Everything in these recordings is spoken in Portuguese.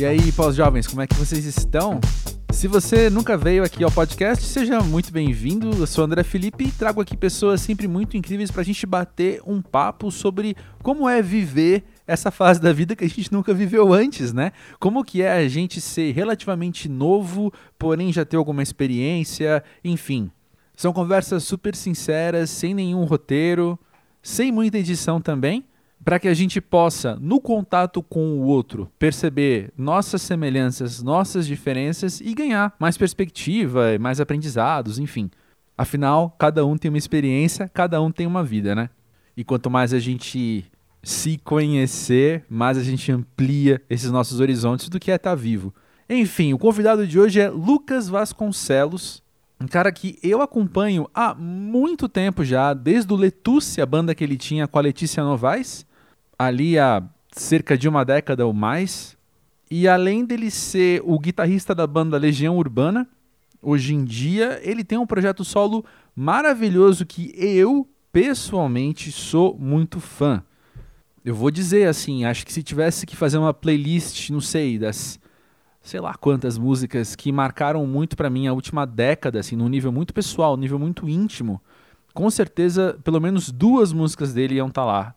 E aí, pós-jovens, como é que vocês estão? Se você nunca veio aqui ao podcast, seja muito bem-vindo. Eu sou André Felipe e trago aqui pessoas sempre muito incríveis para a gente bater um papo sobre como é viver essa fase da vida que a gente nunca viveu antes, né? Como que é a gente ser relativamente novo, porém já ter alguma experiência, enfim. São conversas super sinceras, sem nenhum roteiro, sem muita edição também para que a gente possa, no contato com o outro, perceber nossas semelhanças, nossas diferenças e ganhar mais perspectiva, mais aprendizados, enfim. Afinal, cada um tem uma experiência, cada um tem uma vida, né? E quanto mais a gente se conhecer, mais a gente amplia esses nossos horizontes do que é estar vivo. Enfim, o convidado de hoje é Lucas Vasconcelos, um cara que eu acompanho há muito tempo já, desde o Letusse, a banda que ele tinha com a Letícia Novaes, ali há cerca de uma década ou mais. E além dele ser o guitarrista da banda Legião Urbana, hoje em dia ele tem um projeto solo maravilhoso que eu pessoalmente sou muito fã. Eu vou dizer assim, acho que se tivesse que fazer uma playlist, não sei, das sei lá quantas músicas que marcaram muito para mim a última década, assim, num nível muito pessoal, nível muito íntimo, com certeza pelo menos duas músicas dele iam estar tá lá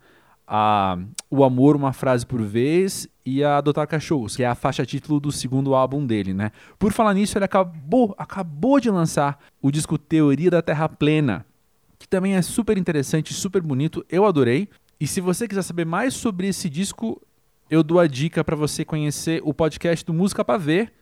a O Amor, Uma Frase por Vez e a Adotar Cachorros, que é a faixa título do segundo álbum dele, né? Por falar nisso, ele acabou, acabou de lançar o disco Teoria da Terra Plena, que também é super interessante, super bonito, eu adorei. E se você quiser saber mais sobre esse disco, eu dou a dica para você conhecer o podcast do Música para Ver,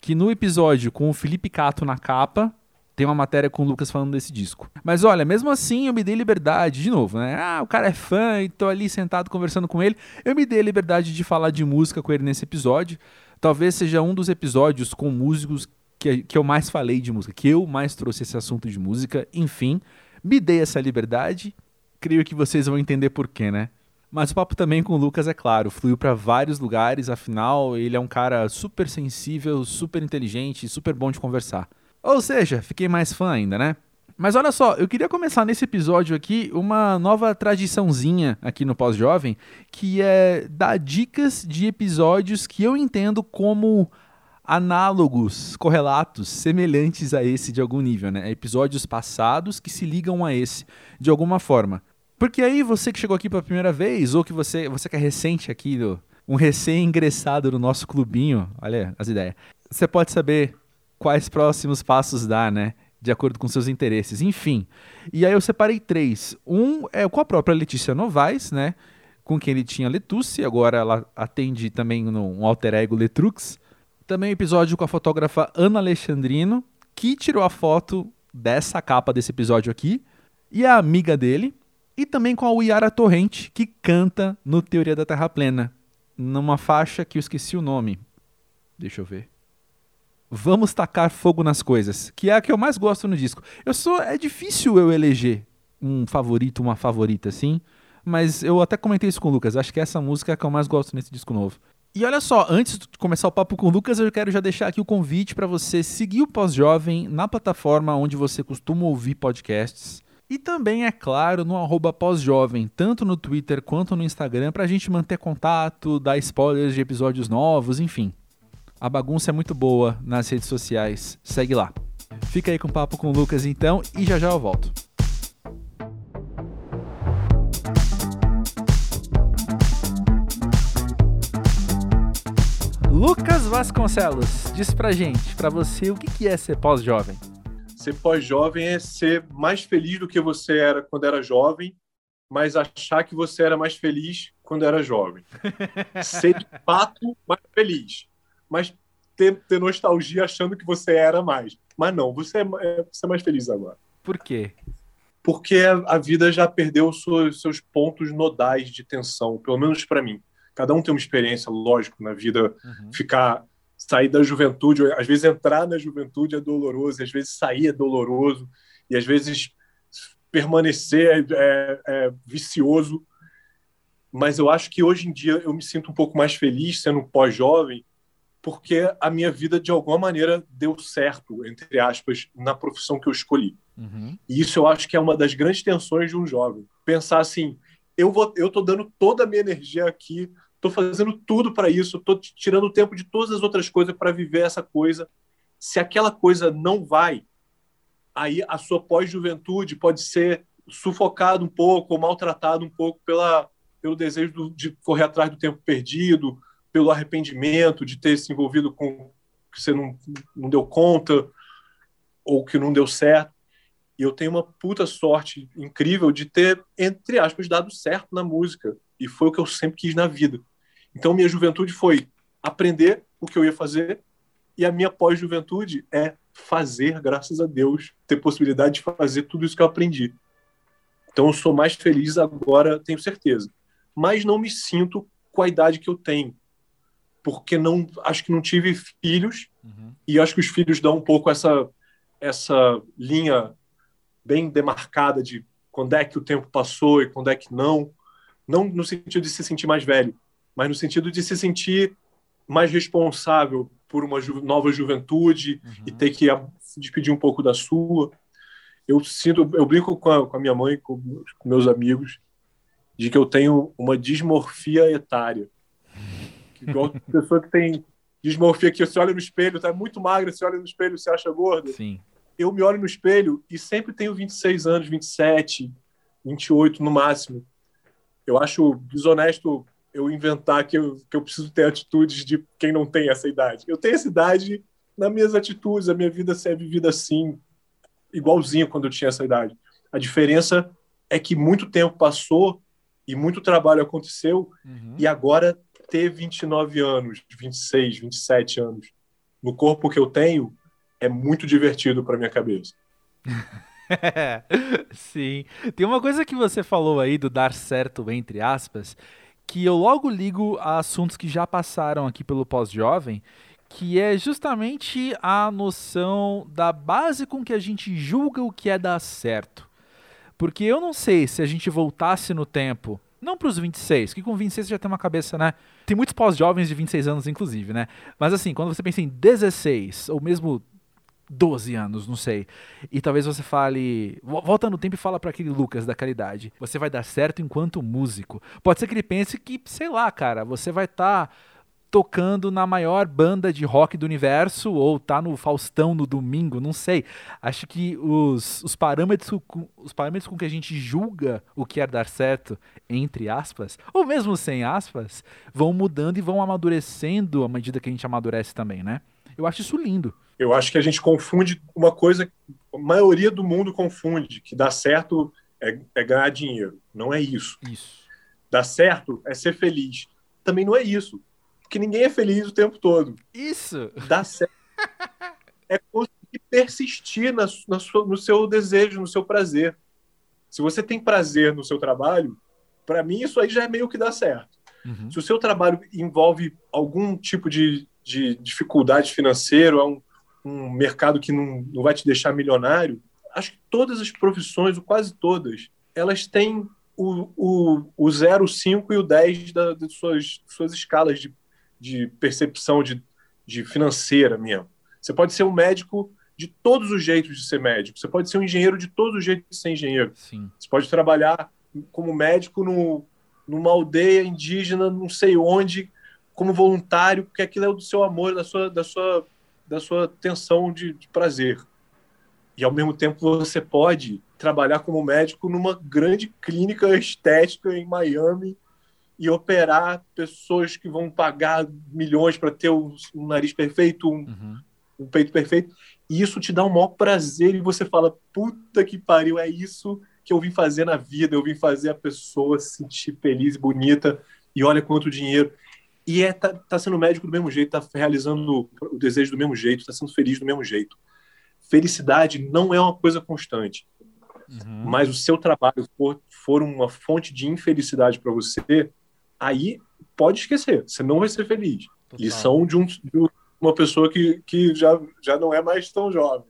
que no episódio com o Felipe Cato na capa, tem uma matéria com o Lucas falando desse disco. Mas olha, mesmo assim eu me dei liberdade, de novo, né? Ah, o cara é fã e tô ali sentado conversando com ele. Eu me dei liberdade de falar de música com ele nesse episódio. Talvez seja um dos episódios com músicos que, que eu mais falei de música, que eu mais trouxe esse assunto de música. Enfim, me dei essa liberdade. Creio que vocês vão entender porquê, né? Mas o papo também com o Lucas, é claro, fluiu para vários lugares, afinal, ele é um cara super sensível, super inteligente, super bom de conversar. Ou seja, fiquei mais fã ainda, né? Mas olha só, eu queria começar nesse episódio aqui uma nova tradiçãozinha aqui no Pós-Jovem, que é dar dicas de episódios que eu entendo como análogos, correlatos, semelhantes a esse de algum nível, né? Episódios passados que se ligam a esse de alguma forma. Porque aí você que chegou aqui pela primeira vez, ou que você, você que é recente aqui, um recém-ingressado no nosso clubinho, olha as ideias, você pode saber quais próximos passos dar, né? De acordo com seus interesses. Enfim. E aí eu separei três. Um é com a própria Letícia Novaes, né? Com quem ele tinha Letusse, agora ela atende também no alter ego Letrux. Também um episódio com a fotógrafa Ana Alexandrino, que tirou a foto dessa capa desse episódio aqui, e a amiga dele, e também com a Uyara Torrente, que canta no Teoria da Terra Plena, numa faixa que eu esqueci o nome. Deixa eu ver. Vamos tacar fogo nas coisas, que é a que eu mais gosto no disco. Eu sou é difícil eu eleger um favorito, uma favorita assim, mas eu até comentei isso com o Lucas. Acho que essa música é a que eu mais gosto nesse disco novo. E olha só, antes de começar o papo com o Lucas, eu quero já deixar aqui o convite para você seguir o Pós-Jovem na plataforma onde você costuma ouvir podcasts. E também, é claro, no arroba pós-jovem, tanto no Twitter quanto no Instagram, para a gente manter contato, dar spoilers de episódios novos, enfim. A bagunça é muito boa nas redes sociais. Segue lá. Fica aí com o papo com o Lucas então e já já eu volto. Lucas Vasconcelos, diz pra gente, pra você, o que é ser pós-jovem? Ser pós-jovem é ser mais feliz do que você era quando era jovem, mas achar que você era mais feliz quando era jovem. ser de fato mais feliz mas ter, ter nostalgia achando que você era mais. Mas não, você é, é, você é mais feliz agora. Por quê? Porque a vida já perdeu seus, seus pontos nodais de tensão, pelo menos para mim. Cada um tem uma experiência, lógico, na vida. Uhum. Ficar, sair da juventude, às vezes entrar na juventude é doloroso, às vezes sair é doloroso, e às vezes permanecer é, é, é vicioso. Mas eu acho que hoje em dia eu me sinto um pouco mais feliz sendo pós-jovem, porque a minha vida, de alguma maneira, deu certo, entre aspas, na profissão que eu escolhi. Uhum. E isso eu acho que é uma das grandes tensões de um jovem. Pensar assim, eu vou, eu tô dando toda a minha energia aqui, estou fazendo tudo para isso, estou tirando o tempo de todas as outras coisas para viver essa coisa. Se aquela coisa não vai, aí a sua pós-juventude pode ser sufocado um pouco ou maltratado um pouco pela, pelo desejo do, de correr atrás do tempo perdido, pelo arrependimento de ter se envolvido com que você não, não deu conta ou que não deu certo. E eu tenho uma puta sorte incrível de ter, entre aspas, dado certo na música. E foi o que eu sempre quis na vida. Então, minha juventude foi aprender o que eu ia fazer, e a minha pós-juventude é fazer, graças a Deus, ter possibilidade de fazer tudo isso que eu aprendi. Então, eu sou mais feliz agora, tenho certeza. Mas não me sinto com a idade que eu tenho porque não acho que não tive filhos uhum. e acho que os filhos dão um pouco essa essa linha bem demarcada de quando é que o tempo passou e quando é que não, não no sentido de se sentir mais velho, mas no sentido de se sentir mais responsável por uma ju nova juventude uhum. e ter que se despedir um pouco da sua. Eu sinto, eu brinco com a, com a minha mãe, com, com meus amigos, de que eu tenho uma dismorfia etária Igual pessoa que tem dismorfia que você olha no espelho, tá muito magra, você olha no espelho, você acha gorda. Sim. Eu me olho no espelho e sempre tenho 26 anos, 27, 28 no máximo. Eu acho desonesto eu inventar que eu, que eu preciso ter atitudes de quem não tem essa idade. Eu tenho essa idade nas minhas atitudes, a minha vida é vivida assim, igualzinho quando eu tinha essa idade. A diferença é que muito tempo passou e muito trabalho aconteceu uhum. e agora ter 29 anos, 26, 27 anos, no corpo que eu tenho, é muito divertido para minha cabeça. Sim. Tem uma coisa que você falou aí do dar certo, entre aspas, que eu logo ligo a assuntos que já passaram aqui pelo pós-jovem, que é justamente a noção da base com que a gente julga o que é dar certo. Porque eu não sei se a gente voltasse no tempo não para os 26, que com 26 você já tem uma cabeça, né? Tem muitos pós-jovens de 26 anos, inclusive, né? Mas assim, quando você pensa em 16, ou mesmo 12 anos, não sei. E talvez você fale. Volta no tempo e fala para aquele Lucas daquela idade. Você vai dar certo enquanto músico. Pode ser que ele pense que, sei lá, cara, você vai estar. Tá tocando na maior banda de rock do universo ou tá no Faustão no domingo, não sei. Acho que os, os, parâmetros, os parâmetros com que a gente julga o que é dar certo, entre aspas, ou mesmo sem aspas, vão mudando e vão amadurecendo à medida que a gente amadurece também, né? Eu acho isso lindo. Eu acho que a gente confunde uma coisa, a maioria do mundo confunde, que dar certo é, é ganhar dinheiro. Não é isso. Isso. Dar certo é ser feliz. Também não é isso porque ninguém é feliz o tempo todo. Isso! Dá certo. é conseguir persistir na, na sua, no seu desejo, no seu prazer. Se você tem prazer no seu trabalho, para mim isso aí já é meio que dá certo. Uhum. Se o seu trabalho envolve algum tipo de, de dificuldade financeira, é um, um mercado que não, não vai te deixar milionário, acho que todas as profissões, ou quase todas, elas têm o, o, o 0, o 5 e o 10 da, de suas, suas escalas de de percepção de, de financeira mesmo. Você pode ser um médico de todos os jeitos de ser médico. Você pode ser um engenheiro de todos os jeitos de ser engenheiro. Sim. Você pode trabalhar como médico no, numa aldeia indígena, não sei onde, como voluntário, porque aquilo é do seu amor, da sua, da sua, da sua tensão de, de prazer. E ao mesmo tempo você pode trabalhar como médico numa grande clínica estética em Miami e operar pessoas que vão pagar milhões para ter um, um, nariz perfeito, um, uhum. um, peito perfeito. E isso te dá um maior prazer e você fala: puta que pariu, é isso que eu vim fazer na vida. Eu vim fazer a pessoa se sentir feliz e bonita. E olha quanto dinheiro. E é, tá, tá sendo médico do mesmo jeito, tá realizando o desejo do mesmo jeito, tá sendo feliz do mesmo jeito. Felicidade não é uma coisa constante. Uhum. Mas o seu trabalho for, for uma fonte de infelicidade para você, aí pode esquecer, você não vai ser feliz. Total. Lição de, um, de uma pessoa que, que já, já não é mais tão jovem.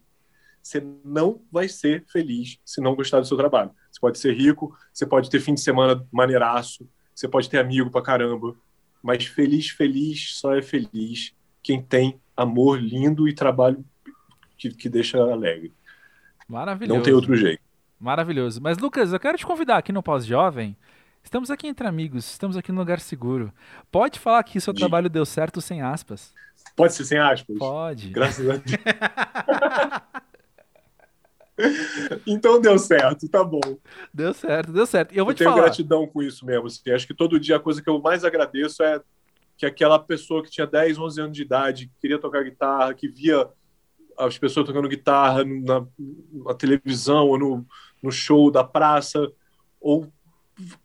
Você não vai ser feliz se não gostar do seu trabalho. Você pode ser rico, você pode ter fim de semana maneiraço, você pode ter amigo pra caramba, mas feliz, feliz só é feliz quem tem amor lindo e trabalho que, que deixa alegre. Maravilhoso. Não tem outro jeito. Maravilhoso. Mas, Lucas, eu quero te convidar aqui no Pós-Jovem Estamos aqui entre amigos, estamos aqui no lugar seguro. Pode falar que seu trabalho deu certo sem aspas. Pode ser sem aspas? Pode. Graças a Deus. então deu certo, tá bom. Deu certo, deu certo. Eu vou eu te tenho falar. gratidão com isso mesmo. Assim. Acho que todo dia a coisa que eu mais agradeço é que aquela pessoa que tinha 10, 11 anos de idade, que queria tocar guitarra, que via as pessoas tocando guitarra na, na televisão ou no, no show da praça ou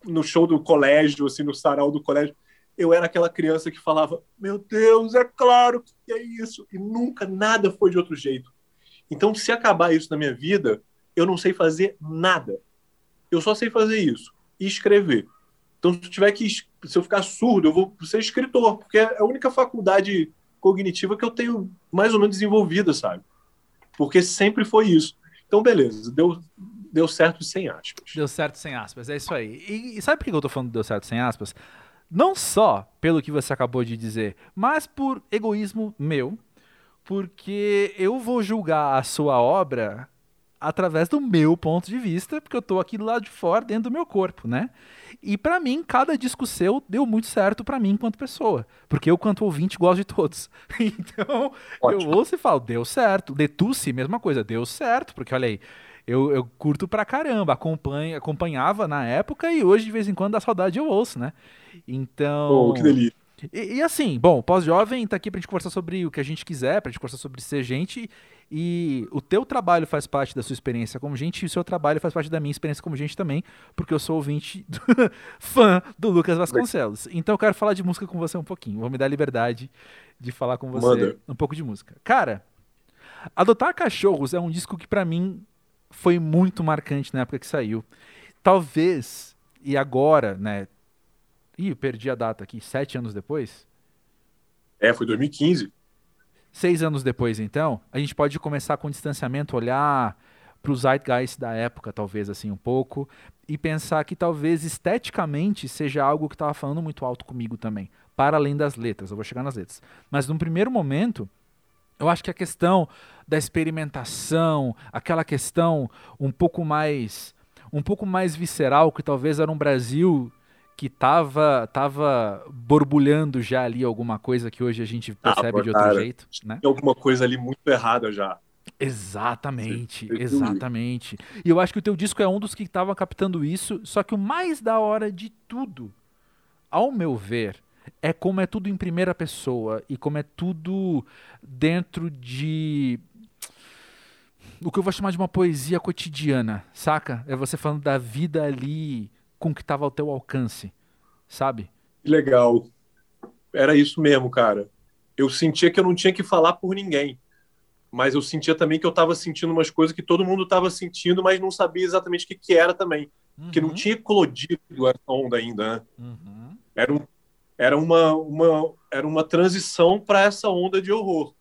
no show do colégio, assim, no sarau do colégio, eu era aquela criança que falava: Meu Deus, é claro que é isso. E nunca nada foi de outro jeito. Então, se acabar isso na minha vida, eu não sei fazer nada. Eu só sei fazer isso e escrever. Então, se eu tiver que, se eu ficar surdo, eu vou ser escritor, porque é a única faculdade cognitiva que eu tenho mais ou menos desenvolvida, sabe? Porque sempre foi isso. Então, beleza, deu, deu certo sem aspas. Deu certo sem aspas, é isso aí. E, e sabe por que eu tô falando deu certo sem aspas? Não só pelo que você acabou de dizer, mas por egoísmo meu, porque eu vou julgar a sua obra através do meu ponto de vista, porque eu tô aqui do lado de fora, dentro do meu corpo, né? E para mim, cada disco seu deu muito certo para mim enquanto pessoa, porque eu, quanto ouvinte, gosto de todos. Então, Ótimo. eu ouço e falo, deu certo. Letusse, mesma coisa, deu certo, porque olha aí, eu, eu curto pra caramba, acompanha, acompanhava na época e hoje, de vez em quando, dá saudade eu ouço, né? Então. Oh, que delícia. E, e, assim, bom, pós-jovem tá aqui pra gente conversar sobre o que a gente quiser, pra gente conversar sobre ser gente. E o teu trabalho faz parte da sua experiência como gente, e o seu trabalho faz parte da minha experiência como gente também, porque eu sou ouvinte, do, fã do Lucas Vasconcelos. Então eu quero falar de música com você um pouquinho. Vou me dar a liberdade de falar com você Manda. um pouco de música. Cara, Adotar Cachorros é um disco que para mim foi muito marcante na época que saiu. Talvez, e agora, né? Ih, perdi a data aqui, sete anos depois? É, foi 2015. Seis anos depois, então, a gente pode começar com distanciamento, olhar para o zeitgeist da época, talvez assim um pouco, e pensar que talvez esteticamente seja algo que estava falando muito alto comigo também, para além das letras. Eu vou chegar nas letras. Mas num primeiro momento, eu acho que a questão da experimentação, aquela questão um pouco mais um pouco mais visceral, que talvez era um Brasil que estava tava borbulhando já ali alguma coisa que hoje a gente ah, percebe ah, de outro jeito, né? Tem alguma coisa ali muito errada já. Exatamente, exatamente. E eu acho que o teu disco é um dos que estava captando isso, só que o mais da hora de tudo, ao meu ver, é como é tudo em primeira pessoa e como é tudo dentro de o que eu vou chamar de uma poesia cotidiana, saca? É você falando da vida ali com o que estava ao teu alcance, sabe? Legal. Era isso mesmo, cara. Eu sentia que eu não tinha que falar por ninguém, mas eu sentia também que eu estava sentindo umas coisas que todo mundo estava sentindo, mas não sabia exatamente o que, que era também. Uhum. Porque não tinha eclodido essa onda ainda, né? Uhum. Era, um, era, uma, uma, era uma transição para essa onda de horror.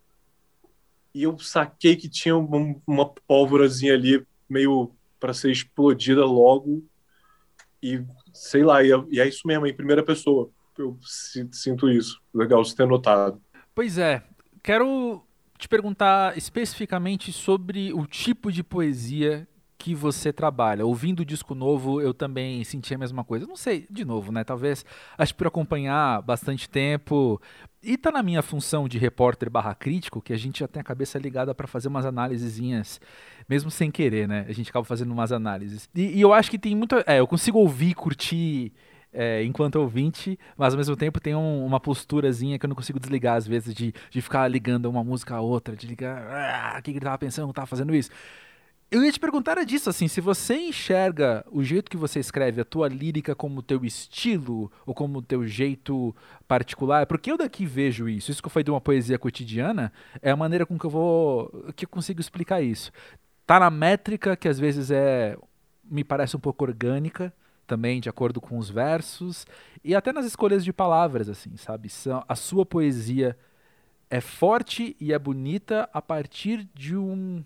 E eu saquei que tinha uma, uma pólvorazinha ali meio para ser explodida logo e sei lá, e é, e é, isso mesmo, em primeira pessoa. Eu sinto isso. Legal você ter notado. Pois é. Quero te perguntar especificamente sobre o tipo de poesia que você trabalha. Ouvindo o disco novo, eu também senti a mesma coisa. Não sei, de novo, né? Talvez, acho por acompanhar bastante tempo, e tá na minha função de repórter barra crítico, que a gente já tem a cabeça ligada para fazer umas análisezinhas, mesmo sem querer, né? A gente acaba fazendo umas análises. E, e eu acho que tem muito. É, eu consigo ouvir, curtir é, enquanto ouvinte, mas ao mesmo tempo tem um, uma posturazinha que eu não consigo desligar, às vezes, de, de ficar ligando uma música a outra, de ligar. Ah, o que ele tava pensando, tava fazendo isso. Eu ia te perguntar disso, assim, se você enxerga o jeito que você escreve, a tua lírica como teu estilo, ou como teu jeito particular, porque eu daqui vejo isso, isso que eu falei de uma poesia cotidiana, é a maneira com que eu vou, que eu consigo explicar isso. Tá na métrica, que às vezes é, me parece um pouco orgânica, também de acordo com os versos, e até nas escolhas de palavras, assim, sabe? A sua poesia é forte e é bonita a partir de um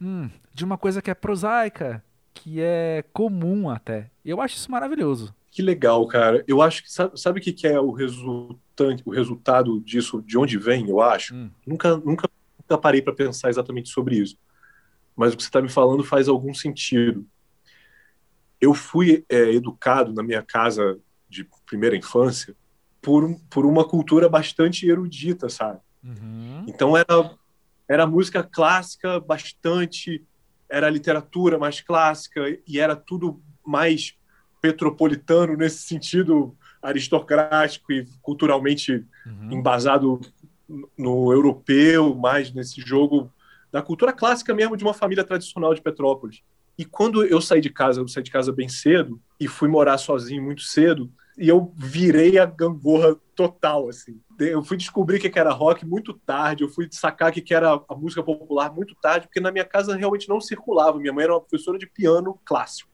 hum, de uma coisa que é prosaica, que é comum até. Eu acho isso maravilhoso. Que legal, cara. Eu acho que sabe, sabe o que, que é o resultante, o resultado disso, de onde vem, eu acho? Hum. Nunca, nunca, nunca parei para pensar exatamente sobre isso. Mas o que você está me falando faz algum sentido. eu fui é, educado na minha casa de primeira infância por, por uma cultura bastante erudita, sabe? Uhum. Então era, era música clássica bastante, era literatura mais clássica e era tudo mais petropolitano nesse sentido aristocrático e culturalmente uhum. embasado no europeu, mais nesse jogo da cultura clássica mesmo de uma família tradicional de Petrópolis. E quando eu saí de casa, eu saí de casa bem cedo e fui morar sozinho muito cedo, e eu virei a gangorra total, assim. Eu fui descobrir que era rock muito tarde, eu fui sacar que era a música popular muito tarde, porque na minha casa realmente não circulava. Minha mãe era uma professora de piano clássico.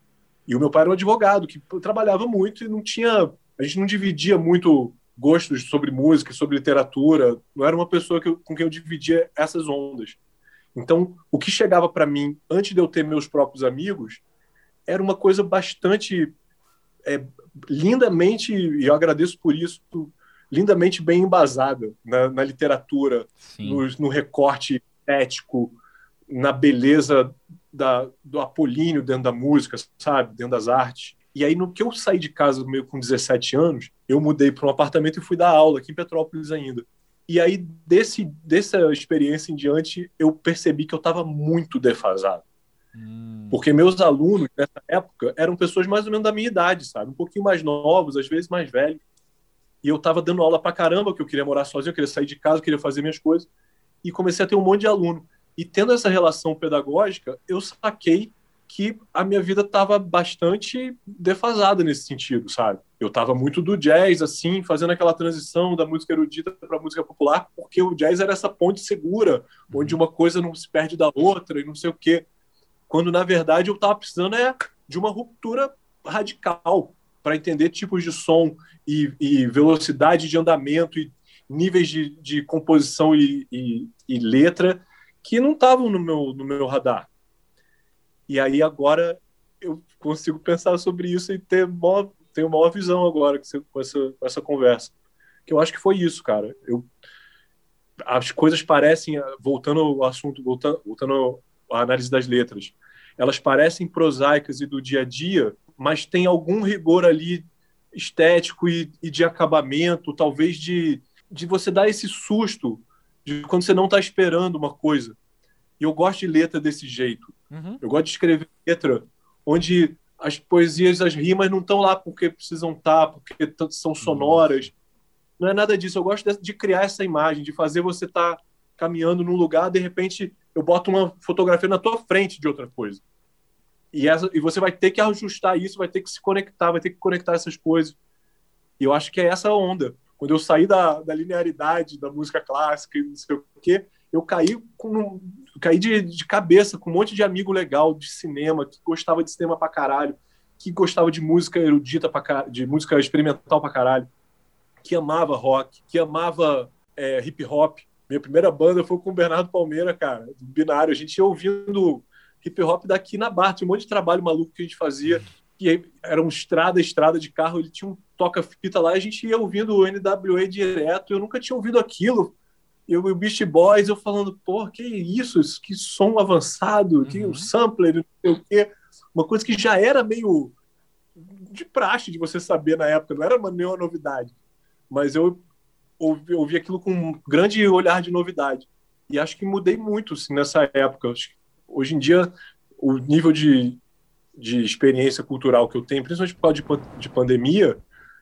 E o meu pai era um advogado, que trabalhava muito e não tinha. A gente não dividia muito gostos sobre música, sobre literatura. Não era uma pessoa que com quem eu dividia essas ondas. Então, o que chegava para mim antes de eu ter meus próprios amigos era uma coisa bastante é, lindamente, e eu agradeço por isso, lindamente bem embasada na, na literatura, no, no, recorte ético, na beleza da, do apolíneo dentro da música, sabe? Dentro das artes. E aí, no que eu saí de casa meio com 17 anos, eu mudei para um apartamento e fui dar aula aqui em Petrópolis ainda. E aí, desse, dessa experiência em diante, eu percebi que eu estava muito defasado. Hum. Porque meus alunos, nessa época, eram pessoas mais ou menos da minha idade, sabe? Um pouquinho mais novos, às vezes mais velhos. E eu estava dando aula para caramba, que eu queria morar sozinho, eu queria sair de casa, eu queria fazer minhas coisas. E comecei a ter um monte de aluno. E tendo essa relação pedagógica, eu saquei que a minha vida estava bastante defasada nesse sentido, sabe? Eu estava muito do jazz, assim, fazendo aquela transição da música erudita para a música popular, porque o jazz era essa ponte segura, onde uma coisa não se perde da outra e não sei o quê quando na verdade eu estava precisando é de uma ruptura radical para entender tipos de som e, e, velocidade de andamento e níveis de, de composição e, e, e, letra que não estavam no meu, no meu radar. E aí agora eu consigo pensar sobre isso e ter ter uma maior visão agora com essa, com essa conversa. Que eu acho que foi isso, cara. Eu, as coisas parecem, voltando ao assunto, voltando, voltando à análise das letras, elas parecem prosaicas e do dia a dia, mas tem algum rigor ali estético e, e de acabamento, talvez de, de você dar esse susto de quando você não está esperando uma coisa. E eu gosto de letra desse jeito. Uhum. Eu gosto de escrever letra onde as poesias, as rimas não estão lá porque precisam estar, tá, porque são sonoras. Uhum. Não é nada disso. Eu gosto de, de criar essa imagem, de fazer você estar tá caminhando num lugar, de repente eu boto uma fotografia na tua frente de outra coisa. E, essa, e você vai ter que ajustar isso, vai ter que se conectar, vai ter que conectar essas coisas. E eu acho que é essa onda. Quando eu saí da, da linearidade da música clássica e não sei o quê, eu caí, com, caí de, de cabeça com um monte de amigo legal de cinema, que gostava de cinema pra caralho, que gostava de música erudita, pra, de música experimental pra caralho, que amava rock, que amava é, hip hop, minha primeira banda foi com o Bernardo Palmeira, cara, do binário. A gente ia ouvindo hip hop daqui na Barra. Tinha um monte de trabalho maluco que a gente fazia. E era um estrada, estrada de carro. Ele tinha um toca-fita lá e a gente ia ouvindo o NWA direto. Eu nunca tinha ouvido aquilo. E o Beast Boys, eu falando, pô, que isso? Que som avançado, que um uhum. sampler, não sei o quê. Uma coisa que já era meio de praxe de você saber na época, não era uma nenhuma novidade. Mas eu ouvi, ouvi aquilo com um grande olhar de novidade. E acho que mudei muito assim, nessa época. Hoje em dia, o nível de, de experiência cultural que eu tenho, principalmente por causa de, de pandemia,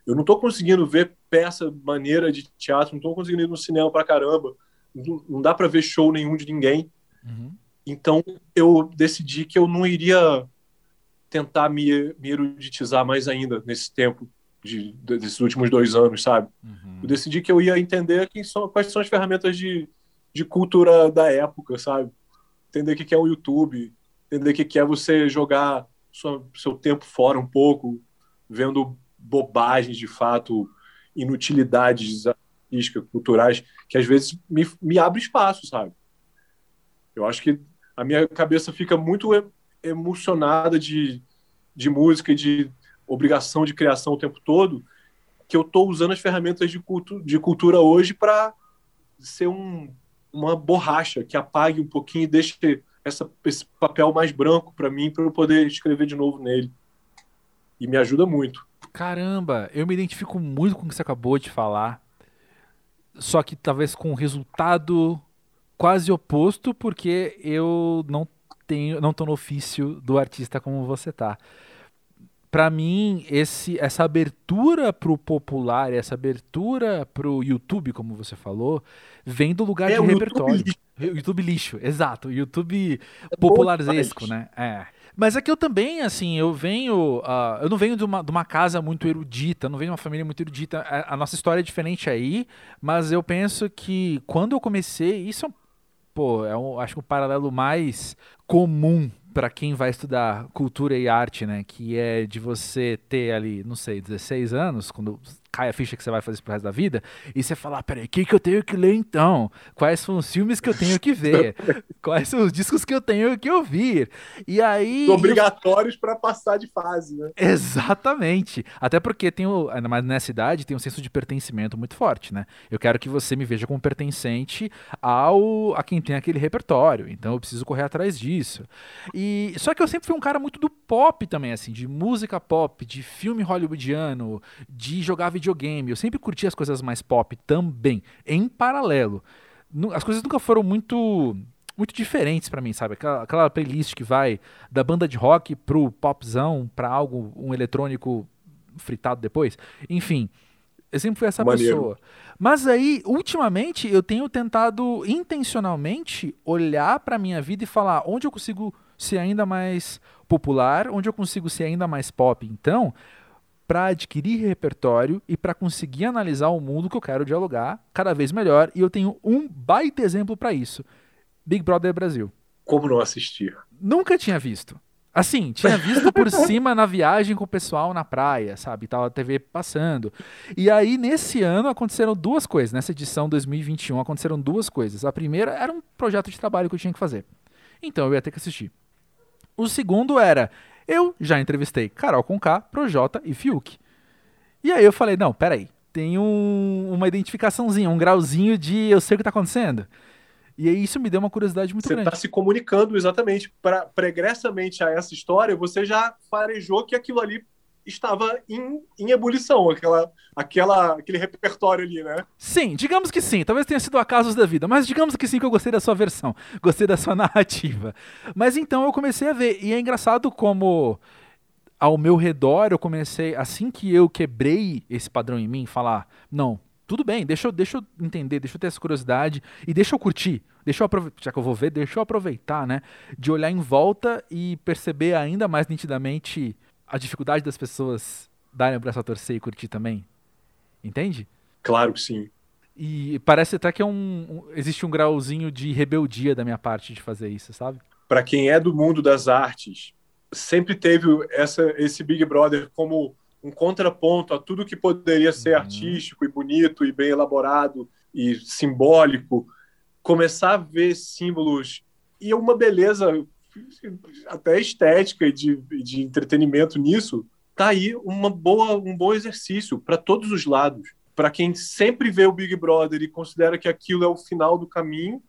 eu não estou conseguindo ver peça maneira de teatro, não estou conseguindo ir no cinema para caramba, não, não dá para ver show nenhum de ninguém. Uhum. Então eu decidi que eu não iria tentar me, me eruditizar mais ainda nesse tempo de, desses últimos dois anos, sabe? Uhum. Eu decidi que eu ia entender quem são, quais são as ferramentas de, de cultura da época, sabe? Entender o que é o YouTube, entender o que é você jogar sua, seu tempo fora um pouco, vendo bobagens de fato, inutilidades artísticas, culturais, que às vezes me, me abre espaço, sabe? Eu acho que a minha cabeça fica muito emocionada de, de música e de obrigação de criação o tempo todo, que eu estou usando as ferramentas de, cultu de cultura hoje para ser um, uma borracha que apague um pouquinho e deixe essa, esse papel mais branco para mim, para eu poder escrever de novo nele. e me ajuda muito. Caramba, eu me identifico muito com o que você acabou de falar, só que talvez com um resultado quase oposto, porque eu não tenho, não tô no ofício do artista como você tá para mim, esse, essa abertura pro popular, essa abertura pro YouTube, como você falou, vem do lugar é, de repertório. YouTube lixo. YouTube lixo, exato. YouTube é popularesco, né? É. Mas aqui eu também, assim, eu venho. Uh, eu não venho de uma, de uma casa muito erudita, não venho de uma família muito erudita. A, a, nossa história é diferente aí, mas eu penso que quando eu comecei, isso é um. Pô, é um, acho que um paralelo mais comum para quem vai estudar cultura e arte, né, que é de você ter ali, não sei, 16 anos, quando cai a ficha que você vai fazer isso pro resto da vida, e você fala, ah, peraí, o que, que eu tenho que ler então? Quais são os filmes que eu tenho que ver? Quais são os discos que eu tenho que ouvir? E aí... Obrigatórios eu... para passar de fase, né? Exatamente. Até porque tem o, mais nessa idade, tem um senso de pertencimento muito forte, né? Eu quero que você me veja como pertencente ao a quem tem aquele repertório, então eu preciso correr atrás disso. E só que eu sempre fui um cara muito do pop também, assim, de música pop, de filme hollywoodiano, de jogar videogame. Eu sempre curti as coisas mais pop também, em paralelo. As coisas nunca foram muito muito diferentes para mim, sabe? Aquela, aquela, playlist que vai da banda de rock pro popzão, para algo um eletrônico fritado depois. Enfim, eu sempre fui essa Maneiro. pessoa. Mas aí, ultimamente, eu tenho tentado intencionalmente olhar para minha vida e falar onde eu consigo ser ainda mais popular, onde eu consigo ser ainda mais pop. Então, para adquirir repertório e para conseguir analisar o mundo que eu quero dialogar cada vez melhor. E eu tenho um baita exemplo para isso: Big Brother Brasil. Como não assistir? Nunca tinha visto. Assim, tinha visto por cima na viagem com o pessoal na praia, sabe? Tava a TV passando. E aí, nesse ano, aconteceram duas coisas. Nessa edição 2021, aconteceram duas coisas. A primeira era um projeto de trabalho que eu tinha que fazer. Então eu ia ter que assistir. O segundo era, eu já entrevistei Carol Conká, Projota e Fiuk. E aí eu falei, não, peraí, tem um, uma identificaçãozinha, um grauzinho de eu sei o que está acontecendo. E aí isso me deu uma curiosidade muito você grande. Você está se comunicando exatamente. Pra, pregressamente a essa história, você já farejou que aquilo ali estava em, em ebulição, aquela, aquela, aquele repertório ali, né? Sim, digamos que sim. Talvez tenha sido acasos da vida, mas digamos que sim, que eu gostei da sua versão, gostei da sua narrativa. Mas então eu comecei a ver, e é engraçado como ao meu redor eu comecei, assim que eu quebrei esse padrão em mim, falar: não, tudo bem, deixa eu, deixa eu entender, deixa eu ter essa curiosidade e deixa eu curtir. Deixa eu aproveitar, já que eu vou ver, deixa eu aproveitar, né? De olhar em volta e perceber ainda mais nitidamente a dificuldade das pessoas darem o braço a torcer e curtir também? Entende? Claro que sim. E parece até que é um, um existe um grauzinho de rebeldia da minha parte de fazer isso, sabe? Para quem é do mundo das artes, sempre teve essa, esse Big Brother como um contraponto a tudo que poderia ser uhum. artístico e bonito e bem elaborado e simbólico. Começar a ver símbolos e uma beleza até estética e de, de entretenimento nisso, tá aí uma boa, um bom exercício para todos os lados. Para quem sempre vê o Big Brother e considera que aquilo é o final do caminho,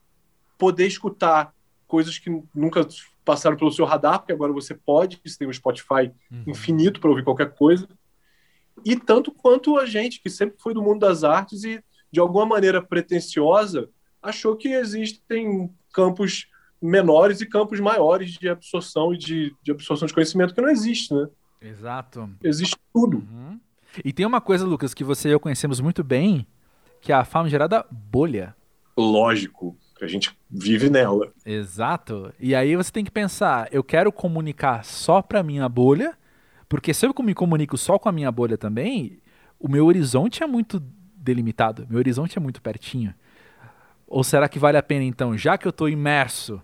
poder escutar coisas que nunca passaram pelo seu radar, porque agora você pode, você tem um Spotify uhum. infinito para ouvir qualquer coisa. E tanto quanto a gente, que sempre foi do mundo das artes e, de alguma maneira pretensiosa, achou que existem campos menores e campos maiores de absorção e de, de absorção de conhecimento que não existe, né? Exato. Existe tudo. Uhum. E tem uma coisa, Lucas, que você e eu conhecemos muito bem, que é a famigerada bolha. Lógico, a gente vive nela. Exato. E aí você tem que pensar, eu quero comunicar só para minha bolha, porque se eu me comunico só com a minha bolha também, o meu horizonte é muito delimitado, meu horizonte é muito pertinho. Ou será que vale a pena então, já que eu estou imerso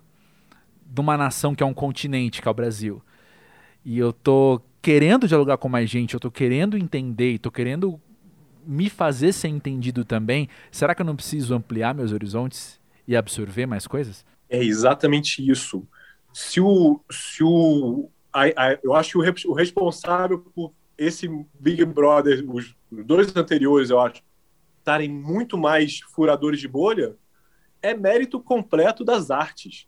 de uma nação que é um continente, que é o Brasil, e eu tô querendo dialogar com mais gente, eu tô querendo entender, tô querendo me fazer ser entendido também, será que eu não preciso ampliar meus horizontes e absorver mais coisas? É exatamente isso. Se o, se o a, a, eu acho que o, o responsável por esse Big Brother, os dois anteriores, eu acho, estarem muito mais furadores de bolha, é mérito completo das artes.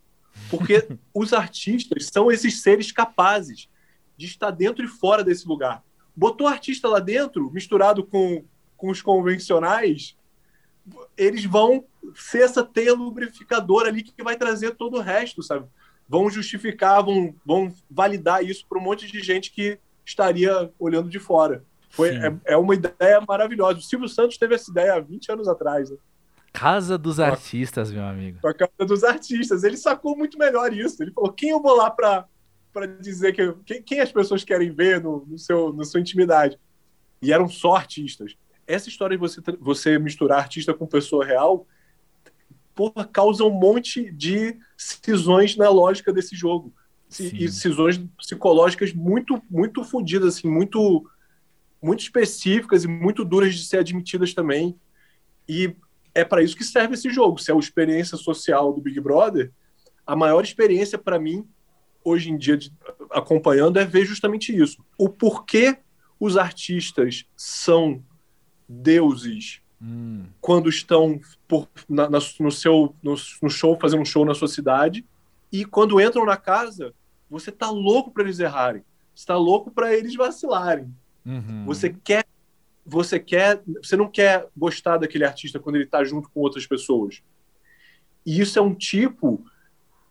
Porque os artistas são esses seres capazes de estar dentro e fora desse lugar. Botou artista lá dentro, misturado com, com os convencionais, eles vão ser essa teia lubrificadora ali que vai trazer todo o resto, sabe? Vão justificar, vão, vão validar isso para um monte de gente que estaria olhando de fora. Foi, é, é, uma ideia maravilhosa. O Silvio Santos teve essa ideia há 20 anos atrás. Né? Casa dos Artistas, meu amigo. A Casa dos Artistas. Ele sacou muito melhor isso. Ele falou: quem eu vou lá para dizer que. Quem, quem, as pessoas querem ver no, no seu, na sua intimidade? E eram só artistas. Essa história de você, você misturar artista com pessoa real porra, causa um monte de cisões na lógica desse jogo. Sim. E cisões psicológicas muito, muito fodidas, assim, muito, muito específicas e muito duras de ser admitidas também. E é para isso que serve esse jogo. Se é a experiência social do Big Brother, a maior experiência para mim hoje em dia de, acompanhando é ver justamente isso. O porquê os artistas são deuses hum. quando estão por, na, na, no seu no, no, show fazendo um show na sua cidade e quando entram na casa você tá louco para eles errarem, está louco para eles vacilarem. Uhum. Você quer você quer, você não quer gostar daquele artista quando ele está junto com outras pessoas. E isso é um tipo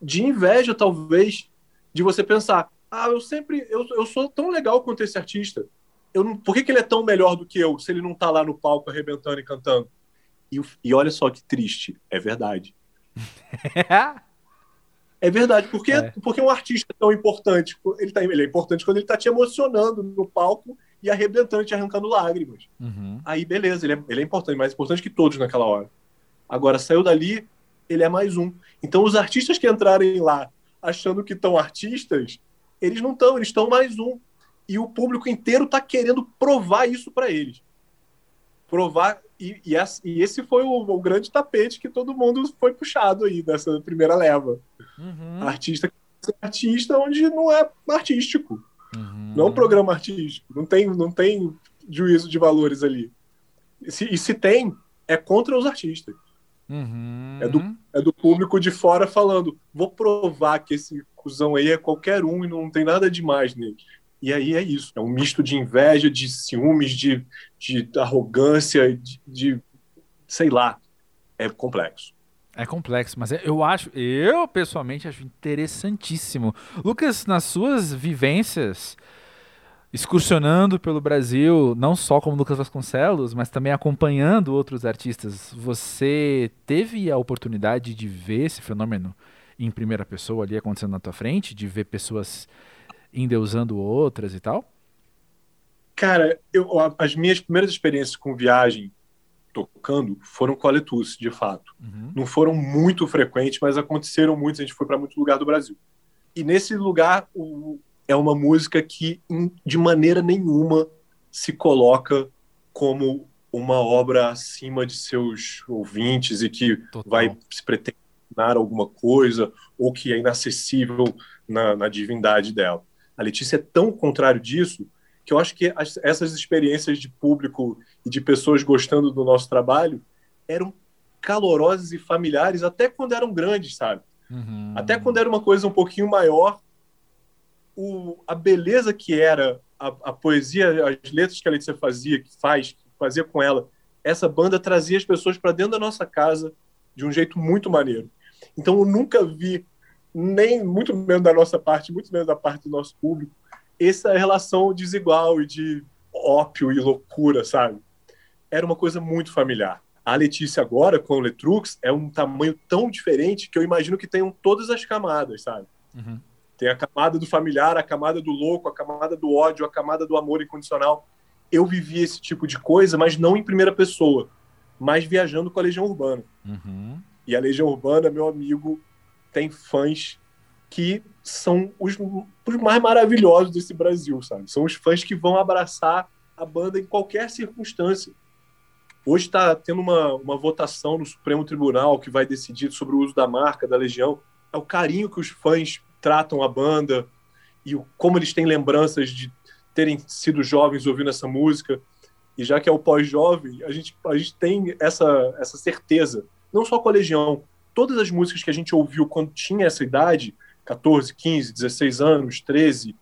de inveja, talvez, de você pensar: ah, eu sempre, eu, eu sou tão legal quanto esse artista. Eu não, por que, que ele é tão melhor do que eu se ele não está lá no palco arrebentando e cantando? E, e olha só que triste, é verdade. é verdade, porque, é. porque um artista tão importante, ele, tá, ele é importante quando ele está te emocionando no palco e arrebentando, te arrancando lágrimas. Uhum. Aí, beleza, ele é, ele é importante, mais importante que todos naquela hora. Agora, saiu dali, ele é mais um. Então, os artistas que entrarem lá achando que estão artistas, eles não estão, eles estão mais um. E o público inteiro está querendo provar isso para eles. Provar. E, e, esse foi o, o, grande tapete que todo mundo foi puxado aí dessa primeira leva. Uhum. Artista artista onde não é artístico. Uhum. Não é um programa artístico. Não tem, não tem juízo de valores ali. E se, e se tem, é contra os artistas. Uhum. É, do, é do público de fora falando: vou provar que esse cuzão aí é qualquer um e não tem nada demais nele. E aí é isso. É um misto de inveja, de ciúmes, de, de arrogância, de, de sei lá. É complexo. É complexo, mas eu acho, eu pessoalmente acho interessantíssimo. Lucas, nas suas vivências, excursionando pelo Brasil, não só como Lucas Vasconcelos, mas também acompanhando outros artistas, você teve a oportunidade de ver esse fenômeno em primeira pessoa ali acontecendo na tua frente, de ver pessoas endeusando outras e tal? Cara, eu, as minhas primeiras experiências com viagem tocando foram coletus, de fato. Uhum. Não foram muito frequentes, mas aconteceram muitos. A gente foi para muito lugar do Brasil. E nesse lugar o, é uma música que, de maneira nenhuma, se coloca como uma obra acima de seus ouvintes e que Total. vai se pretender alguma coisa ou que é inacessível na, na divindade dela. A Letícia é tão contrário disso que eu acho que as, essas experiências de público e de pessoas gostando do nosso trabalho eram calorosas e familiares até quando eram grandes, sabe? Uhum. Até quando era uma coisa um pouquinho maior, o, a beleza que era a, a, poesia, as letras que a Letícia fazia, que faz, que fazia com ela, essa banda trazia as pessoas para dentro da nossa casa de um jeito muito maneiro. Então eu nunca vi nem muito menos da nossa parte, muito menos da parte do nosso público, essa relação desigual e de ópio e loucura, sabe? Era uma coisa muito familiar. A Letícia agora, com o Letrux, é um tamanho tão diferente que eu imagino que tenham todas as camadas, sabe? Uhum. Tem a camada do familiar, a camada do louco, a camada do ódio, a camada do amor incondicional. Eu vivi esse tipo de coisa, mas não em primeira pessoa, mas viajando com a Legião Urbana. Uhum. E a Legião Urbana, meu amigo, tem fãs que são os, os mais maravilhosos desse Brasil, sabe? São os fãs que vão abraçar a banda em qualquer circunstância. Hoje está tendo uma, uma votação no Supremo Tribunal que vai decidir sobre o uso da marca da Legião. É o carinho que os fãs tratam a banda e o, como eles têm lembranças de terem sido jovens ouvindo essa música. E já que é o pós-jovem, a gente, a gente tem essa, essa certeza, não só com a Legião, todas as músicas que a gente ouviu quando tinha essa idade, 14, 15, 16 anos, 13,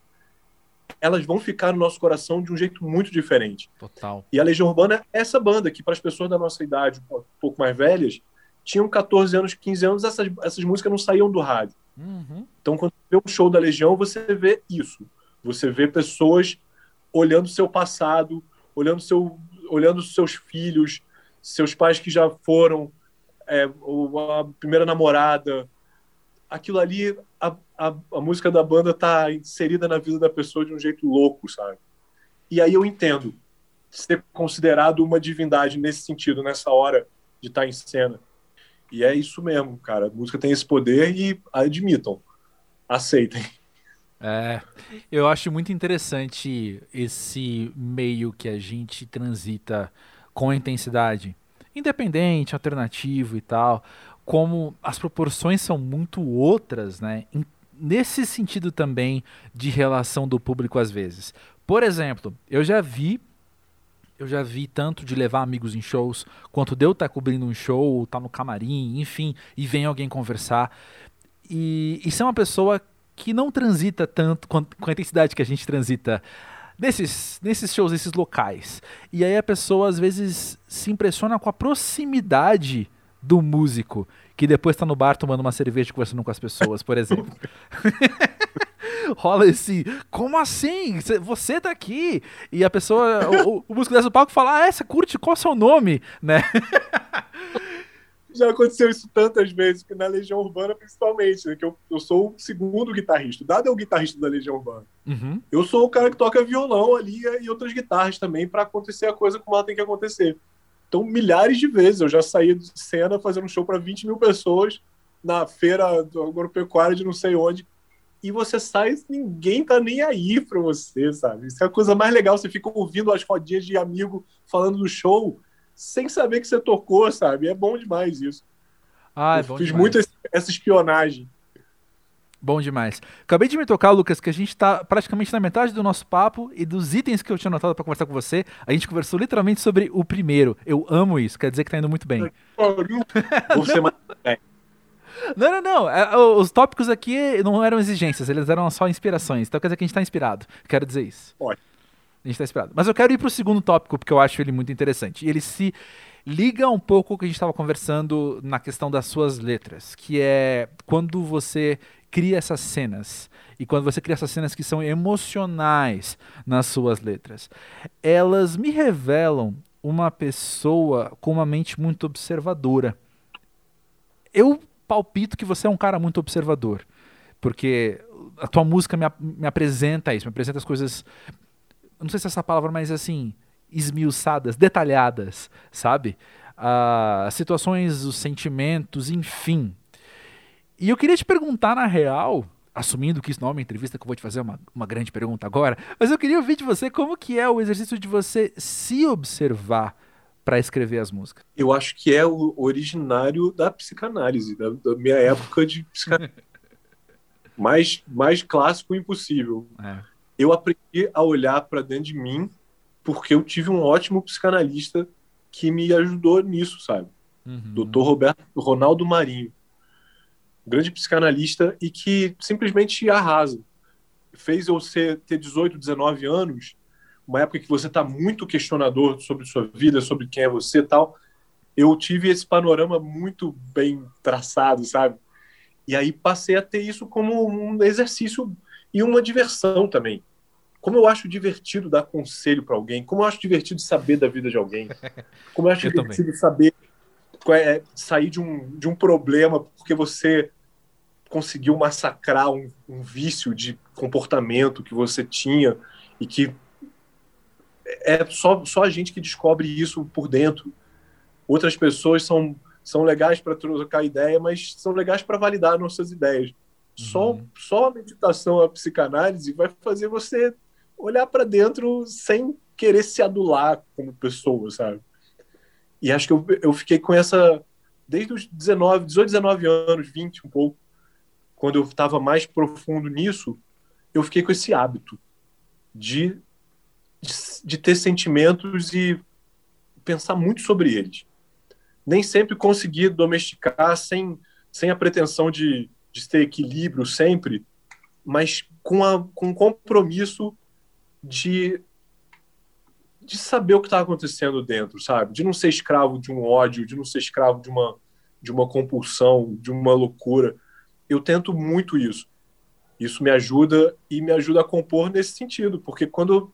elas vão ficar no nosso coração de um jeito muito diferente. Total. E a Legião Urbana é essa banda que, para as pessoas da nossa idade, um pouco mais velhas, tinham 14 anos, 15 anos, essas, essas músicas não saíam do rádio. Uhum. Então, quando você vê um show da Legião, você vê isso. Você vê pessoas olhando seu passado, olhando seu, olhando seus filhos, seus pais que já foram, é, a primeira namorada. Aquilo ali, a, a, a música da banda tá inserida na vida da pessoa de um jeito louco, sabe? E aí eu entendo ser considerado uma divindade nesse sentido, nessa hora de estar tá em cena. E é isso mesmo, cara. A música tem esse poder e admitam, aceitem. É, eu acho muito interessante esse meio que a gente transita com intensidade, independente, alternativo e tal, como as proporções são muito outras, né? Nesse sentido também de relação do público às vezes. Por exemplo, eu já vi eu já vi tanto de levar amigos em shows, quanto de eu estar tá cobrindo um show, estar tá no camarim, enfim, e vem alguém conversar. E, e ser uma pessoa que não transita tanto com, a intensidade que a gente transita nesses, nesses shows, nesses locais. E aí a pessoa às vezes se impressiona com a proximidade do músico, que depois está no bar tomando uma cerveja conversando com as pessoas, por exemplo. Rola esse, como assim? Você tá aqui? E a pessoa, o, o músico desce do palco fala, ah, é, você curte, qual é o seu nome? Né? já aconteceu isso tantas vezes, que na Legião Urbana, principalmente, né, que eu, eu sou o segundo guitarrista. O Dado é o guitarrista da Legião Urbana. Uhum. Eu sou o cara que toca violão ali e outras guitarras também para acontecer a coisa como ela tem que acontecer. Então, milhares de vezes eu já saí de cena fazendo um show para 20 mil pessoas na feira agropecuária de não sei onde. E você sai, ninguém tá nem aí para você, sabe? Isso é a coisa mais legal. Você fica ouvindo as rodinhas de amigo falando do show sem saber que você tocou, sabe? É bom demais isso. Ah, é bom Fiz demais. muito essa espionagem. Bom demais. Acabei de me tocar, Lucas, que a gente está praticamente na metade do nosso papo e dos itens que eu tinha anotado para conversar com você, a gente conversou literalmente sobre o primeiro. Eu amo isso, quer dizer que tá indo muito bem. Você Não, não, não. É, os tópicos aqui não eram exigências, eles eram só inspirações. Então quer dizer que a gente está inspirado. Quero dizer isso. Ótimo. A gente está esperado. Mas eu quero ir para o segundo tópico, porque eu acho ele muito interessante. E ele se liga um pouco com o que a gente estava conversando na questão das suas letras, que é quando você cria essas cenas e quando você cria essas cenas que são emocionais nas suas letras, elas me revelam uma pessoa com uma mente muito observadora. Eu palpito que você é um cara muito observador, porque a tua música me, me apresenta isso, me apresenta as coisas não sei se é essa palavra, mas assim, esmiuçadas, detalhadas, sabe? Uh, situações, os sentimentos, enfim. E eu queria te perguntar, na real, assumindo que isso não é uma entrevista, que eu vou te fazer uma, uma grande pergunta agora, mas eu queria ouvir de você como que é o exercício de você se observar para escrever as músicas. Eu acho que é o originário da psicanálise, da, da minha época de psicanálise. mais, mais clássico impossível. É eu aprendi a olhar para dentro de mim porque eu tive um ótimo psicanalista que me ajudou nisso, sabe? Uhum. Doutor Roberto Ronaldo Marinho, grande psicanalista e que simplesmente arrasa. Fez eu ser, ter 18, 19 anos, uma época que você está muito questionador sobre sua vida, sobre quem é você e tal. Eu tive esse panorama muito bem traçado, sabe? E aí passei a ter isso como um exercício e uma diversão também. Como eu acho divertido dar conselho para alguém, como eu acho divertido saber da vida de alguém, como eu acho eu divertido também. saber é, sair de um, de um problema porque você conseguiu massacrar um, um vício de comportamento que você tinha e que é só, só a gente que descobre isso por dentro. Outras pessoas são, são legais para trocar ideia, mas são legais para validar nossas ideias. Só, uhum. só a meditação, a psicanálise vai fazer você olhar para dentro sem querer se adular como pessoa, sabe? E acho que eu, eu fiquei com essa desde os 19, 18, 19 anos, 20 um pouco, quando eu estava mais profundo nisso, eu fiquei com esse hábito de, de, ter sentimentos e pensar muito sobre eles. Nem sempre consegui domesticar sem, sem a pretensão de, de ter equilíbrio sempre, mas com, a, com compromisso de de saber o que está acontecendo dentro, sabe? De não ser escravo de um ódio, de não ser escravo de uma de uma compulsão, de uma loucura. Eu tento muito isso. Isso me ajuda e me ajuda a compor nesse sentido, porque quando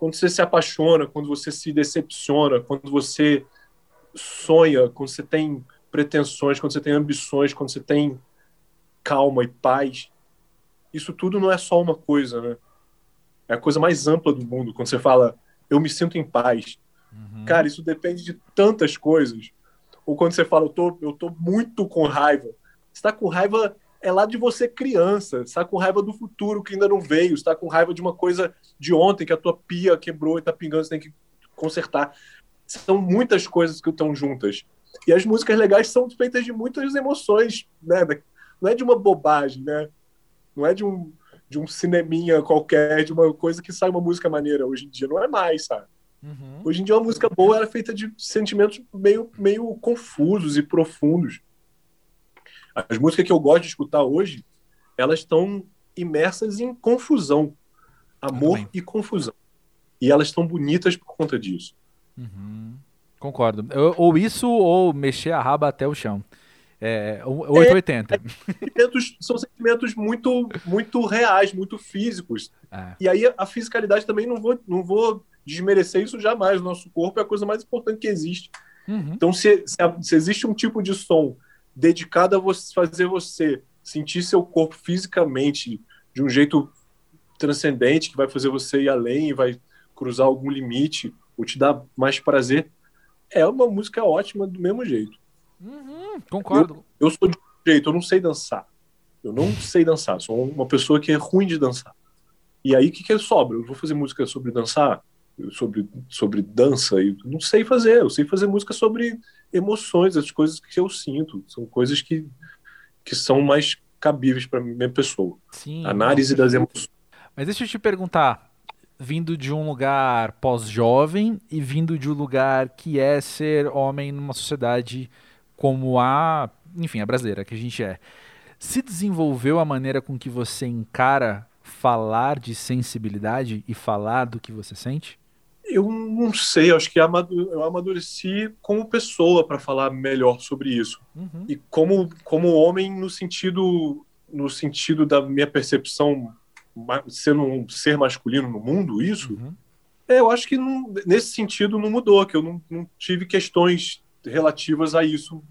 quando você se apaixona, quando você se decepciona, quando você sonha, quando você tem pretensões, quando você tem ambições, quando você tem calma e paz, isso tudo não é só uma coisa, né? É a coisa mais ampla do mundo. Quando você fala, eu me sinto em paz. Uhum. Cara, isso depende de tantas coisas. Ou quando você fala, eu tô, eu tô muito com raiva. Você tá com raiva é lá de você criança, está com raiva do futuro que ainda não veio, está com raiva de uma coisa de ontem que a tua pia quebrou e está pingando, você tem que consertar. São muitas coisas que estão juntas. E as músicas legais são feitas de muitas emoções, né? Não é de uma bobagem, né? Não é de um, de um cineminha qualquer, de uma coisa que sai uma música maneira. Hoje em dia não é mais, sabe? Uhum. Hoje em dia uma música boa era feita de sentimentos meio, meio confusos e profundos. As músicas que eu gosto de escutar hoje, elas estão imersas em confusão, amor e confusão. E elas estão bonitas por conta disso. Uhum. Concordo. Ou isso, ou mexer a raba até o chão. É, 880. É, é, sentimentos, são sentimentos muito, muito reais, muito físicos. É. E aí a fisicalidade também não vou, não vou desmerecer isso jamais. O nosso corpo é a coisa mais importante que existe. Uhum. Então, se, se, se, existe um tipo de som dedicado a você, fazer você sentir seu corpo fisicamente de um jeito transcendente, que vai fazer você ir além, vai cruzar algum limite, ou te dar mais prazer, é uma música ótima do mesmo jeito. Uhum, concordo. Eu, eu, sou de um jeito, eu não sei dançar. Eu não sei dançar, sou uma pessoa que é ruim de dançar. E aí, o que, que sobra? Eu vou fazer música sobre dançar? Sobre, sobre dança? E não sei fazer. Eu sei fazer música sobre emoções, as coisas que eu sinto. São coisas que, que são mais cabíveis para minha pessoa. Sim, Análise das emoções. Mas deixa eu te perguntar, vindo de um lugar pós-jovem e vindo de um lugar que é ser homem numa sociedade como a, enfim, a brasileira que a gente é. Se desenvolveu a maneira com que você encara falar de sensibilidade e falar do que você sente? Eu não sei, acho que eu amadureci como pessoa para falar melhor sobre isso. Uhum. E como, como homem no sentido no sentido da minha percepção sendo um ser masculino no mundo, isso, uhum. é, eu acho que não, nesse sentido não mudou, que eu não, não, tive questões relativas a isso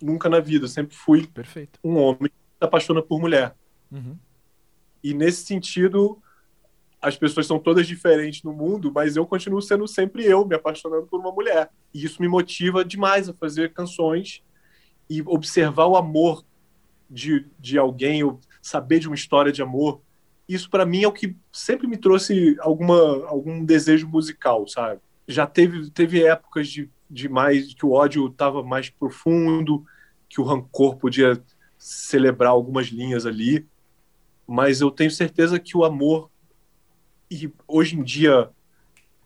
nunca na vida. sempre fui Perfeito. um homem que se apaixona por mulher. Uhum. E nesse sentido, as pessoas são todas diferentes no mundo, mas eu continuo sendo sempre eu, me apaixonando por uma mulher. E isso me motiva demais a fazer canções e observar o amor de, de alguém, ou saber de uma história de amor. Isso para mim é o que sempre me trouxe alguma, algum desejo musical, sabe? Já teve, teve épocas de, de mais que o ódio estava mais profundo, que o rancor podia celebrar algumas linhas ali, mas eu tenho certeza que o amor e hoje em dia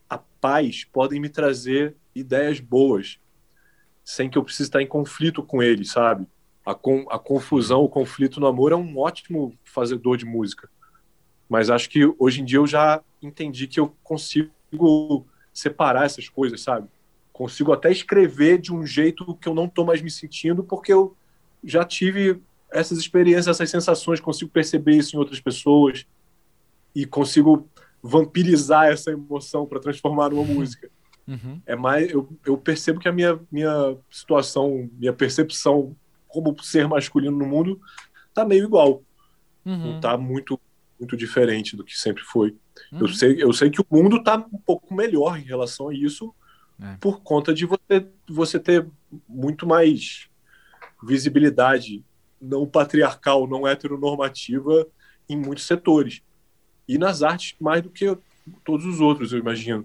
a paz podem me trazer ideias boas, sem que eu precise estar em conflito com eles, sabe? A, com, a confusão, o conflito no amor é um ótimo fazedor de música. Mas acho que hoje em dia eu já entendi que eu consigo separar essas coisas, sabe? Consigo até escrever de um jeito que eu não estou mais me sentindo, porque eu já tive essas experiências, essas sensações, consigo perceber isso em outras pessoas e consigo vampirizar essa emoção para transformar numa música. Uhum. É mais, eu, eu percebo que a minha, minha situação, minha percepção como ser masculino no mundo tá meio igual. Uhum. Não tá muito, muito diferente do que sempre foi. Uhum. Eu, sei, eu sei que o mundo tá um pouco melhor em relação a isso é. por conta de você, você ter muito mais visibilidade não patriarcal, não heteronormativa em muitos setores e nas artes mais do que todos os outros, eu imagino.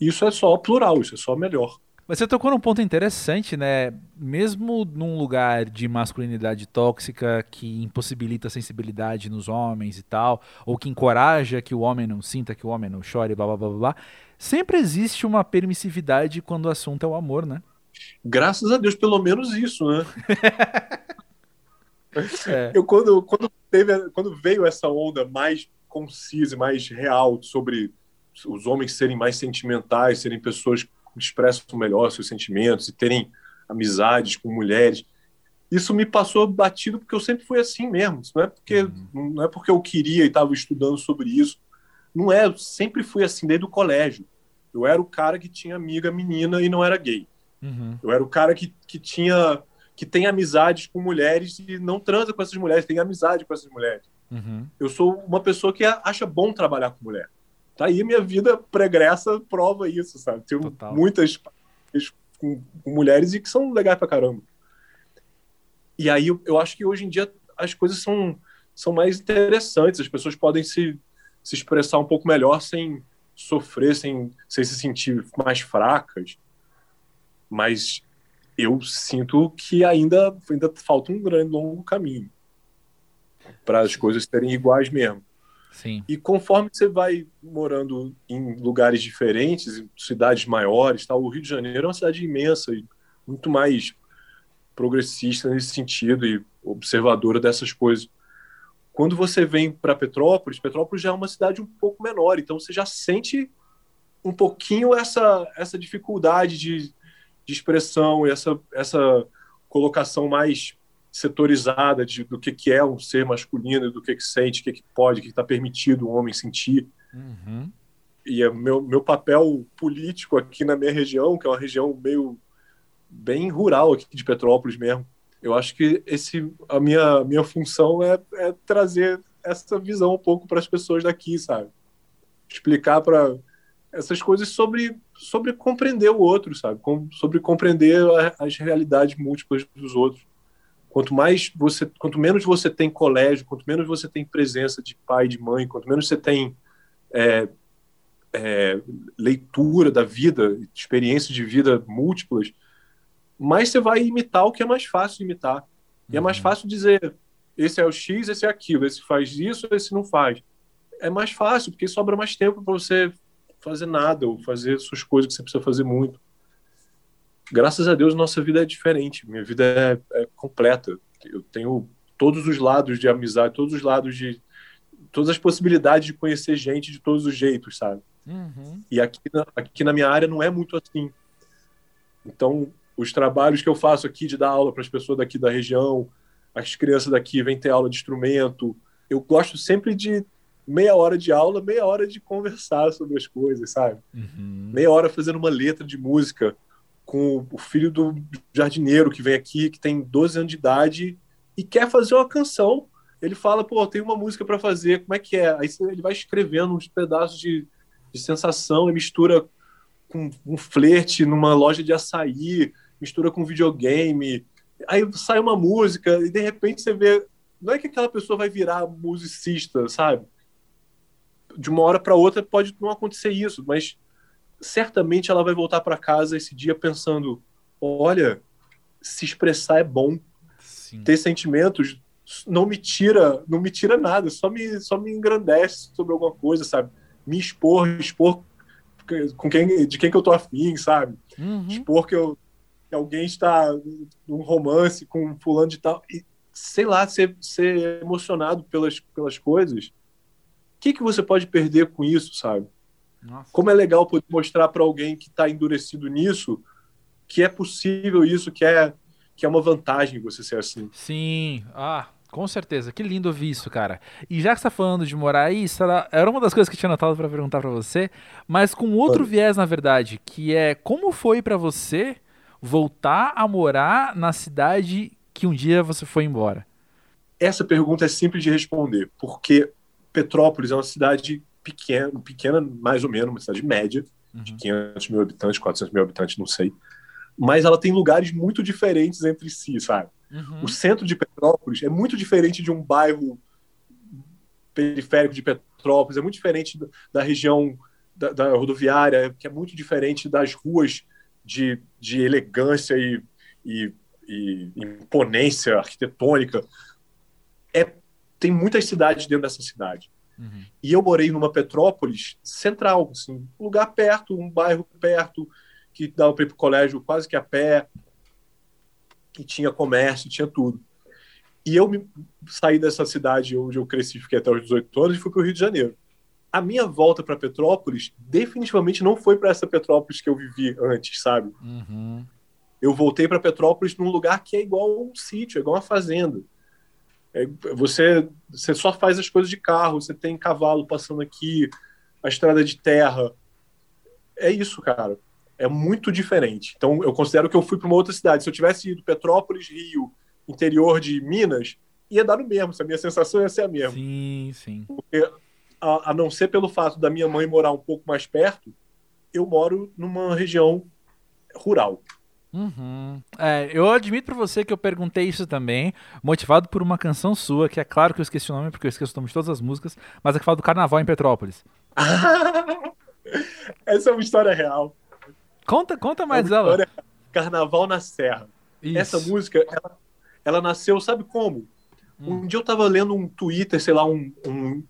Isso é só plural, isso é só melhor. Você tocou num ponto interessante, né? Mesmo num lugar de masculinidade tóxica que impossibilita a sensibilidade nos homens e tal, ou que encoraja que o homem não sinta, que o homem não chore, blá blá blá blá, sempre existe uma permissividade quando o assunto é o amor, né? Graças a Deus, pelo menos isso, né? é. Eu quando, quando, teve, quando veio essa onda mais concisa e mais real sobre os homens serem mais sentimentais, serem pessoas que expressam melhor seus sentimentos e terem amizades com mulheres. Isso me passou batido porque eu sempre fui assim mesmo. Não é porque uhum. não é porque eu queria e estava estudando sobre isso. Não é, eu sempre fui assim desde o colégio. Eu era o cara que tinha amiga menina e não era gay. Uhum. Eu era o cara que, que tinha que tem amizades com mulheres e não transa com essas mulheres, tem amizade com essas mulheres. Uhum. Eu sou uma pessoa que acha bom trabalhar com mulher. Tá aí minha vida pregressa prova isso, sabe? Tenho Total. muitas com, com, mulheres e que são legais pra caramba. E aí eu, eu acho que hoje em dia as coisas são, são mais interessantes, as pessoas podem se, se expressar um pouco melhor sem sofrer, sem, sem se sentir mais fracas. Mas eu sinto que ainda, ainda falta um grande longo caminho para as coisas serem iguais mesmo. Sim. E conforme você vai morando em lugares diferentes, em cidades maiores, tal, o Rio de Janeiro é uma cidade imensa e muito mais progressista nesse sentido e observadora dessas coisas. Quando você vem para Petrópolis, Petrópolis já é uma cidade um pouco menor, então você já sente um pouquinho essa essa dificuldade de de expressão, essa, essa colocação mais setorizada de, do que, que é um ser masculino, do que, que sente, o que, que pode, o que está permitido o um homem sentir. Uhum. E é meu, meu papel político aqui na minha região, que é uma região meio bem rural aqui de Petrópolis mesmo, eu acho que esse a minha minha função é, é trazer essa visão um pouco para as pessoas daqui, sabe? Explicar para essas coisas sobre sobre compreender o outro, sabe? Com, sobre compreender a, as realidades múltiplas dos outros. Quanto mais você, quanto menos você tem colégio, quanto menos você tem presença de pai, de mãe, quanto menos você tem é, é, leitura da vida, experiências de vida múltiplas, mais você vai imitar o que é mais fácil imitar. E é mais uhum. fácil dizer: esse é o X, esse é aquilo, esse faz isso, esse não faz. É mais fácil, porque sobra mais tempo para você fazer nada ou fazer suas coisas que você precisa fazer muito. Graças a Deus, nossa vida é diferente. Minha vida é, é completa. Eu tenho todos os lados de amizade, todos os lados de. todas as possibilidades de conhecer gente de todos os jeitos, sabe? Uhum. E aqui na, aqui na minha área não é muito assim. Então, os trabalhos que eu faço aqui de dar aula para as pessoas daqui da região, as crianças daqui vêm ter aula de instrumento, eu gosto sempre de meia hora de aula, meia hora de conversar sobre as coisas, sabe? Uhum. Meia hora fazendo uma letra de música com o filho do jardineiro que vem aqui, que tem 12 anos de idade e quer fazer uma canção. Ele fala, pô, tem uma música para fazer, como é que é? Aí ele vai escrevendo uns pedaços de, de sensação e mistura com um flerte numa loja de açaí, mistura com videogame. Aí sai uma música e de repente você vê. Não é que aquela pessoa vai virar musicista, sabe? de uma hora para outra pode não acontecer isso, mas certamente ela vai voltar para casa esse dia pensando: olha, se expressar é bom, Sim. ter sentimentos não me tira, não me tira nada, só me só me engrandece sobre alguma coisa, sabe? Me expor, expor com quem, de quem que eu tô afim, sabe? Uhum. Expor que, eu, que alguém está num romance com um fulano de tal, e, sei lá, ser, ser emocionado pelas, pelas coisas o que, que você pode perder com isso, sabe? Nossa. Como é legal poder mostrar para alguém que está endurecido nisso que é possível isso, que é, que é uma vantagem você ser assim. Sim, ah, com certeza. Que lindo ouvir isso, cara. E já que você tá falando de morar aí, era, era uma das coisas que eu tinha notado para perguntar para você, mas com outro viés, na verdade, que é como foi para você voltar a morar na cidade que um dia você foi embora? Essa pergunta é simples de responder, porque Petrópolis é uma cidade pequena, pequena mais ou menos, uma cidade média, uhum. de 500 mil habitantes, 400 mil habitantes, não sei. Mas ela tem lugares muito diferentes entre si, sabe? Uhum. O centro de Petrópolis é muito diferente de um bairro periférico de Petrópolis, é muito diferente da região da, da rodoviária, que é muito diferente das ruas de, de elegância e, e, e imponência arquitetônica. É tem muitas cidades dentro dessa cidade. Uhum. E eu morei numa Petrópolis central, assim, um lugar perto, um bairro perto, que dava para ir para o colégio quase que a pé, que tinha comércio, tinha tudo. E eu me, saí dessa cidade onde eu cresci, fiquei até os 18 anos, e fui para o Rio de Janeiro. A minha volta para Petrópolis definitivamente não foi para essa Petrópolis que eu vivi antes, sabe? Uhum. Eu voltei para Petrópolis num lugar que é igual a um sítio, é igual uma fazenda. É, você, você só faz as coisas de carro, você tem cavalo passando aqui, a estrada de terra. É isso, cara. É muito diferente. Então, eu considero que eu fui para uma outra cidade. Se eu tivesse ido Petrópolis, Rio, interior de Minas, ia dar no mesmo, a minha sensação ia ser a mesma. Sim, sim. Porque, a, a, não ser pelo fato da minha mãe morar um pouco mais perto, eu moro numa região rural. Uhum. É, eu admito para você que eu perguntei isso também, motivado por uma canção sua, que é claro que eu esqueci o nome, porque eu esqueço o nome de todas as músicas, mas é que fala do carnaval em Petrópolis. Essa é uma história real. Conta, conta mais é ela. Carnaval na Serra. Isso. Essa música, ela, ela nasceu, sabe como? Hum. Um dia eu tava lendo um Twitter, sei lá, um, um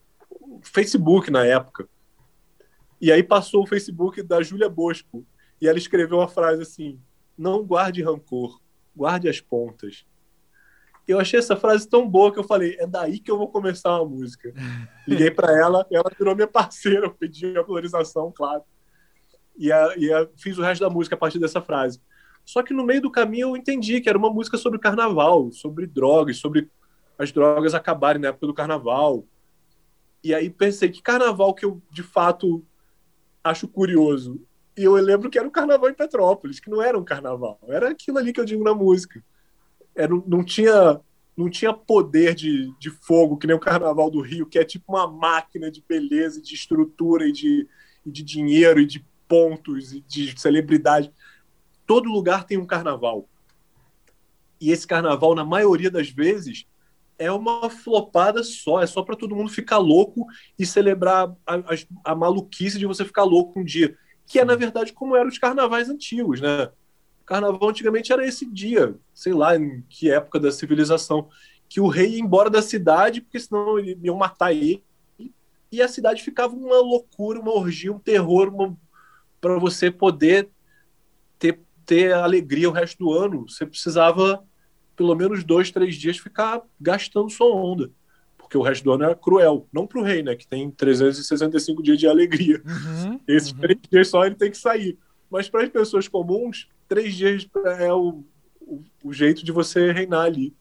Facebook na época. E aí passou o Facebook da Júlia Bosco. E ela escreveu uma frase assim: Não guarde rancor, guarde as pontas. Eu achei essa frase tão boa que eu falei: É daí que eu vou começar a música. Liguei para ela, ela virou minha parceira, eu pedi a valorização, claro. E, a, e a, fiz o resto da música a partir dessa frase. Só que no meio do caminho eu entendi que era uma música sobre carnaval, sobre drogas, sobre as drogas acabarem na época do carnaval. E aí pensei que carnaval que eu de fato acho curioso. E eu lembro que era o carnaval em Petrópolis, que não era um carnaval, era aquilo ali que eu digo na música. Era, não tinha não tinha poder de, de fogo que nem o carnaval do Rio, que é tipo uma máquina de beleza, de estrutura e de, e de dinheiro e de pontos e de celebridade todo lugar tem um carnaval. E esse carnaval, na maioria das vezes, é uma flopada só, é só para todo mundo ficar louco e celebrar a, a, a, maluquice de você ficar louco um dia. Que é, na verdade, como eram os carnavais antigos, né? O carnaval antigamente era esse dia, sei lá, em que época da civilização, que o rei ia embora da cidade, porque senão iam matar ele, e a cidade ficava uma loucura, uma orgia, um terror, uma... para você poder ter ter alegria o resto do ano. Você precisava, pelo menos dois, três dias, ficar gastando sua onda. Porque o resto do ano era cruel. Não para o rei, né? Que tem 365 dias de alegria. Uhum, Esses uhum. três dias só ele tem que sair. Mas para as pessoas comuns, três dias é o, o, o jeito de você reinar ali.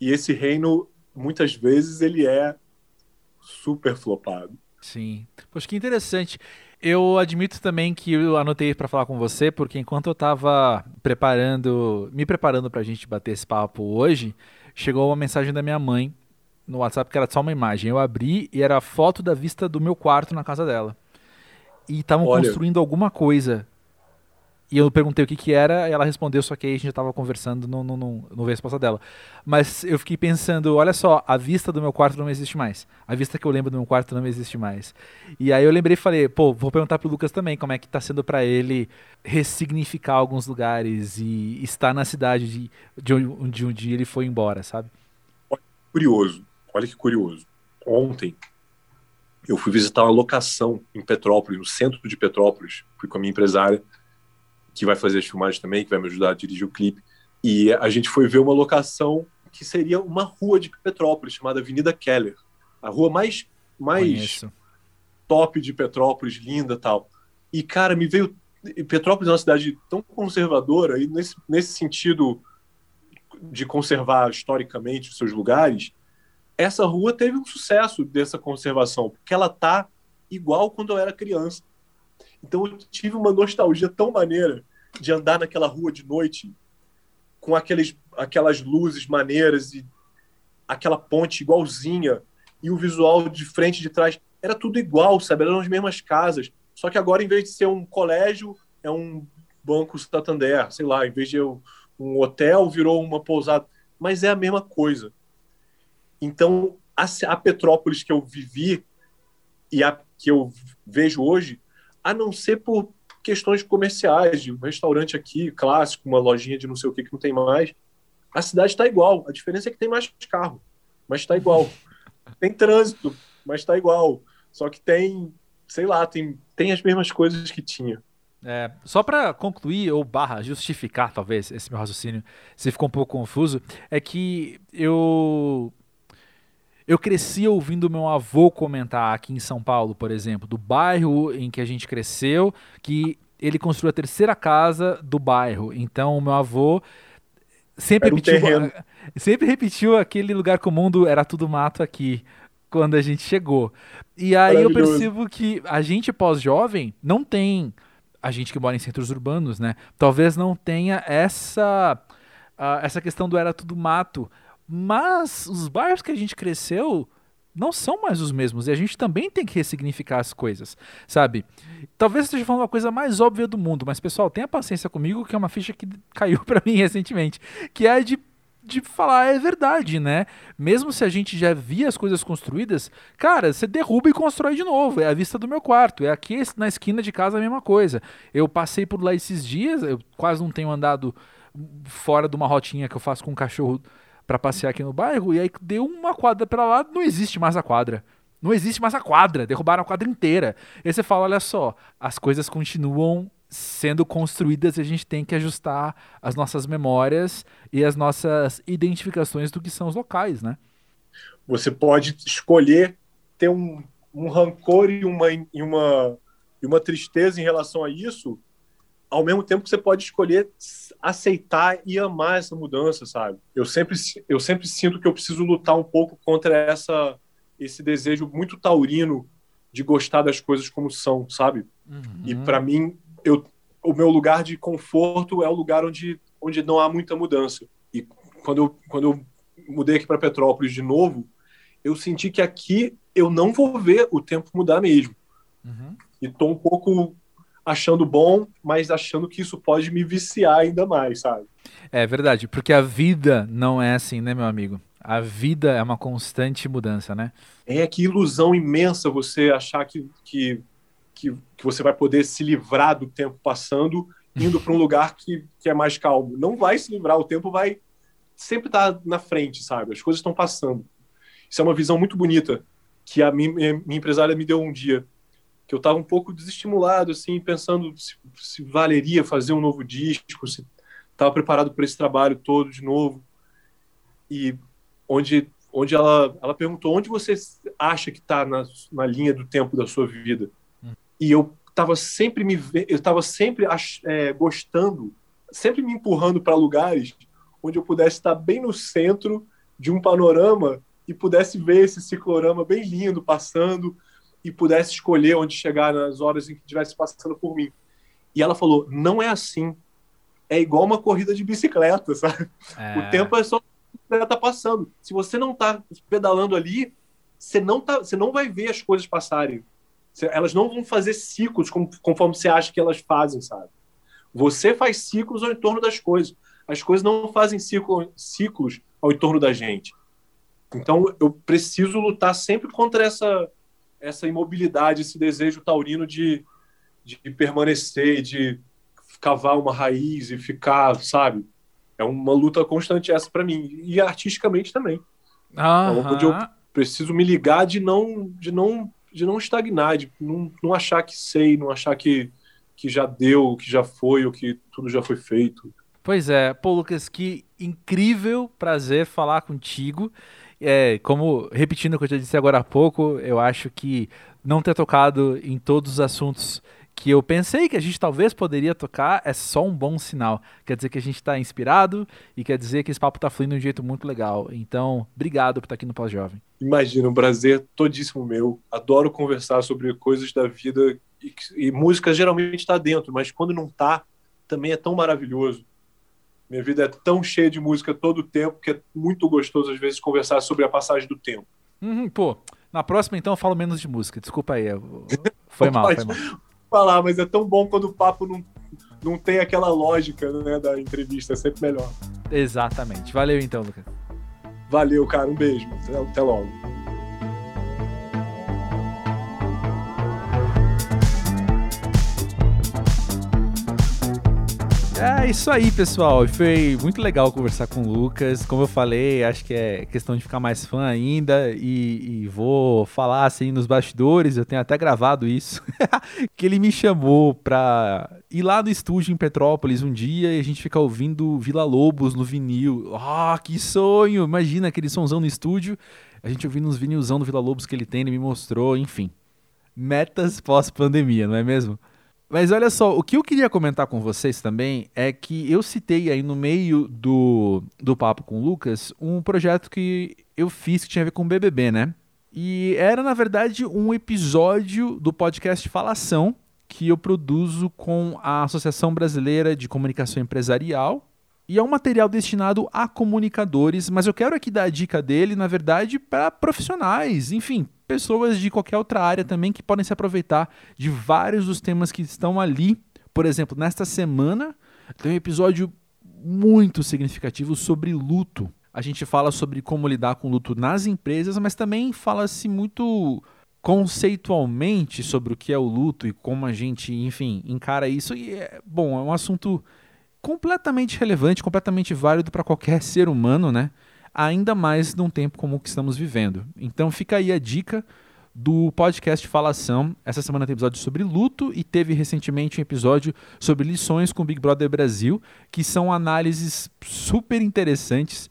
E esse reino, muitas vezes, ele é super flopado. Sim. Poxa, que interessante. Eu admito também que eu anotei para falar com você, porque enquanto eu estava preparando, me preparando para a gente bater esse papo hoje, chegou uma mensagem da minha mãe no WhatsApp que era só uma imagem. Eu abri e era a foto da vista do meu quarto na casa dela. E estavam construindo alguma coisa e eu perguntei o que que era, e ela respondeu, só que aí a gente já tava conversando, não, não, não, não veio a resposta dela. Mas eu fiquei pensando, olha só, a vista do meu quarto não existe mais. A vista que eu lembro do meu quarto não existe mais. E aí eu lembrei e falei, pô, vou perguntar pro Lucas também como é que tá sendo para ele ressignificar alguns lugares e estar na cidade de, de, onde, de onde ele foi embora, sabe? Curioso, olha que curioso. Ontem eu fui visitar uma locação em Petrópolis, no centro de Petrópolis, fui com a minha empresária, que vai fazer as filmagens também, que vai me ajudar a dirigir o clipe. E a gente foi ver uma locação que seria uma rua de Petrópolis, chamada Avenida Keller. A rua mais, mais top de Petrópolis, linda tal. E, cara, me veio. Petrópolis é uma cidade tão conservadora, e nesse, nesse sentido de conservar historicamente os seus lugares, essa rua teve um sucesso dessa conservação, porque ela tá igual quando eu era criança. Então eu tive uma nostalgia tão maneira de andar naquela rua de noite com aqueles, aquelas luzes maneiras e aquela ponte igualzinha e o visual de frente e de trás era tudo igual, sabe? Eram as mesmas casas. Só que agora, em vez de ser um colégio, é um banco Santander, sei lá, em vez de um hotel, virou uma pousada. Mas é a mesma coisa. Então, a, a Petrópolis que eu vivi e a que eu vejo hoje a não ser por questões comerciais, de um restaurante aqui, clássico, uma lojinha de não sei o que que não tem mais. A cidade está igual. A diferença é que tem mais carro, mas está igual. Tem trânsito, mas está igual. Só que tem, sei lá, tem, tem as mesmas coisas que tinha. É, só para concluir, ou barra, justificar talvez esse meu raciocínio, se ficou um pouco confuso, é que eu eu cresci ouvindo meu avô comentar aqui em São Paulo, por exemplo, do bairro em que a gente cresceu, que ele construiu a terceira casa do bairro. Então, o meu avô sempre um repetiu, terreno. sempre repetiu aquele lugar comum do era tudo mato aqui quando a gente chegou. E aí eu percebo que a gente pós-jovem não tem a gente que mora em centros urbanos, né? Talvez não tenha essa ah, essa questão do era tudo mato, mas os bairros que a gente cresceu não são mais os mesmos e a gente também tem que ressignificar as coisas, sabe? Talvez eu esteja falando uma coisa mais óbvia do mundo, mas pessoal, tenha paciência comigo que é uma ficha que caiu pra mim recentemente, que é a de de falar é verdade, né? Mesmo se a gente já via as coisas construídas, cara, você derruba e constrói de novo. É a vista do meu quarto. É aqui na esquina de casa a mesma coisa. Eu passei por lá esses dias, eu quase não tenho andado fora de uma rotinha que eu faço com um cachorro para passear aqui no bairro, e aí deu uma quadra pra lá, não existe mais a quadra. Não existe mais a quadra, derrubaram a quadra inteira. E aí você fala, olha só, as coisas continuam sendo construídas e a gente tem que ajustar as nossas memórias e as nossas identificações do que são os locais, né? Você pode escolher ter um, um rancor e uma, e, uma, e uma tristeza em relação a isso, ao mesmo tempo que você pode escolher aceitar e amar essa mudança, sabe? Eu sempre, eu sempre sinto que eu preciso lutar um pouco contra essa, esse desejo muito taurino de gostar das coisas como são, sabe? Uhum. E para mim, eu, o meu lugar de conforto é o lugar onde, onde não há muita mudança. E quando eu, quando eu mudei aqui para Petrópolis de novo, eu senti que aqui eu não vou ver o tempo mudar mesmo. Uhum. E tô um pouco achando bom, mas achando que isso pode me viciar ainda mais, sabe? É verdade, porque a vida não é assim, né, meu amigo? A vida é uma constante mudança, né? É que ilusão imensa você achar que, que, que, que você vai poder se livrar do tempo passando indo para um lugar que, que é mais calmo. Não vai se livrar, o tempo vai sempre estar na frente, sabe? As coisas estão passando. Isso é uma visão muito bonita que a minha, minha empresária me deu um dia, que eu estava um pouco desestimulado, assim, pensando se, se valeria fazer um novo disco, se estava preparado para esse trabalho todo de novo. E onde, onde ela, ela perguntou onde você acha que está na, na linha do tempo da sua vida. Hum. E eu estava sempre me eu estava sempre é, gostando, sempre me empurrando para lugares onde eu pudesse estar bem no centro de um panorama e pudesse ver esse ciclorama bem lindo passando e pudesse escolher onde chegar nas horas em que estivesse passando por mim. E ela falou: não é assim. É igual uma corrida de bicicleta, sabe? É... O tempo é só tá passando. Se você não tá pedalando ali, você não tá, você não vai ver as coisas passarem. Elas não vão fazer ciclos conforme você acha que elas fazem, sabe? Você faz ciclos ao entorno das coisas. As coisas não fazem ciclo, ciclos ao entorno da gente. Então eu preciso lutar sempre contra essa essa imobilidade, esse desejo taurino de, de permanecer, de cavar uma raiz e ficar, sabe? É uma luta constante essa para mim e artisticamente também. É onde eu preciso me ligar de não de não de não estagnar, de não, não achar que sei, não achar que que já deu, que já foi, ou que tudo já foi feito. Pois é, pô, Lucas, que incrível prazer falar contigo. É, como repetindo o que eu já disse agora há pouco, eu acho que não ter tocado em todos os assuntos que eu pensei que a gente talvez poderia tocar é só um bom sinal. Quer dizer que a gente está inspirado e quer dizer que esse papo está fluindo de um jeito muito legal. Então, obrigado por estar aqui no Pós-Jovem. Imagina, um prazer todíssimo meu. Adoro conversar sobre coisas da vida e, e música geralmente está dentro, mas quando não está, também é tão maravilhoso. Minha vida é tão cheia de música todo o tempo que é muito gostoso, às vezes, conversar sobre a passagem do tempo. Uhum, pô, na próxima, então, eu falo menos de música. Desculpa aí. Eu... Foi mal, foi mal. Falar, mas é tão bom quando o papo não, não tem aquela lógica né, da entrevista. É sempre melhor. Exatamente. Valeu, então, Lucas. Valeu, cara. Um beijo. Até, até logo. É isso aí, pessoal. Foi muito legal conversar com o Lucas. Como eu falei, acho que é questão de ficar mais fã ainda. E, e vou falar assim nos bastidores. Eu tenho até gravado isso. que ele me chamou pra ir lá no estúdio em Petrópolis um dia e a gente ficar ouvindo Vila Lobos no vinil. Ah, oh, que sonho! Imagina aquele sonzão no estúdio. A gente ouvindo uns vinilzão do Vila Lobos que ele tem, ele me mostrou, enfim. Metas pós-pandemia, não é mesmo? Mas olha só, o que eu queria comentar com vocês também é que eu citei aí no meio do, do papo com o Lucas um projeto que eu fiz que tinha a ver com o BBB, né? E era, na verdade, um episódio do podcast Falação que eu produzo com a Associação Brasileira de Comunicação Empresarial. E é um material destinado a comunicadores, mas eu quero aqui dar a dica dele, na verdade, para profissionais, enfim, pessoas de qualquer outra área também que podem se aproveitar de vários dos temas que estão ali. Por exemplo, nesta semana tem um episódio muito significativo sobre luto. A gente fala sobre como lidar com luto nas empresas, mas também fala-se muito conceitualmente sobre o que é o luto e como a gente, enfim, encara isso. E é, bom, é um assunto completamente relevante, completamente válido para qualquer ser humano, né? Ainda mais num tempo como o que estamos vivendo. Então fica aí a dica do podcast Falação. Essa semana tem episódio sobre luto e teve recentemente um episódio sobre lições com Big Brother Brasil, que são análises super interessantes,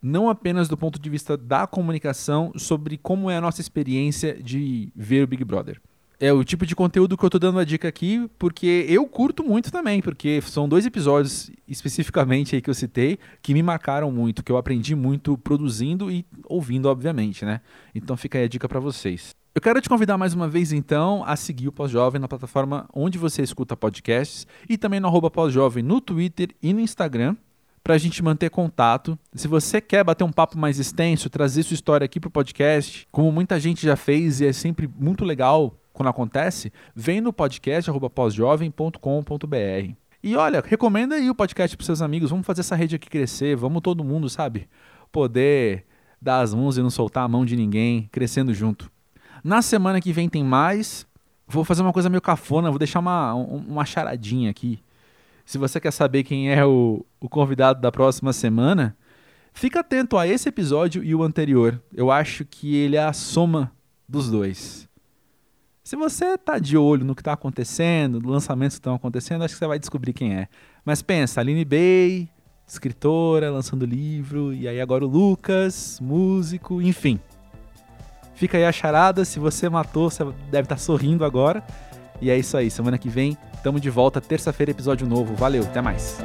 não apenas do ponto de vista da comunicação, sobre como é a nossa experiência de ver o Big Brother é o tipo de conteúdo que eu tô dando a dica aqui, porque eu curto muito também, porque são dois episódios especificamente aí que eu citei que me marcaram muito, que eu aprendi muito produzindo e ouvindo, obviamente, né? Então fica aí a dica para vocês. Eu quero te convidar mais uma vez então a seguir o Pós-Jovem na plataforma onde você escuta podcasts e também no arroba Pós-Jovem no Twitter e no Instagram para a gente manter contato. Se você quer bater um papo mais extenso, trazer sua história aqui para o podcast, como muita gente já fez e é sempre muito legal quando acontece, vem no podcast pósjovem.com.br. E olha, recomenda aí o podcast para seus amigos. Vamos fazer essa rede aqui crescer. Vamos todo mundo, sabe? Poder dar as mãos e não soltar a mão de ninguém, crescendo junto. Na semana que vem tem mais. Vou fazer uma coisa meio cafona, vou deixar uma, uma charadinha aqui. Se você quer saber quem é o, o convidado da próxima semana, fica atento a esse episódio e o anterior. Eu acho que ele é a soma dos dois. Se você tá de olho no que está acontecendo, nos lançamentos que estão acontecendo, acho que você vai descobrir quem é. Mas pensa, Aline Bay, escritora, lançando livro, e aí agora o Lucas, músico, enfim. Fica aí a charada, se você matou, você deve estar tá sorrindo agora. E é isso aí, semana que vem, tamo de volta, terça-feira, episódio novo. Valeu, até mais.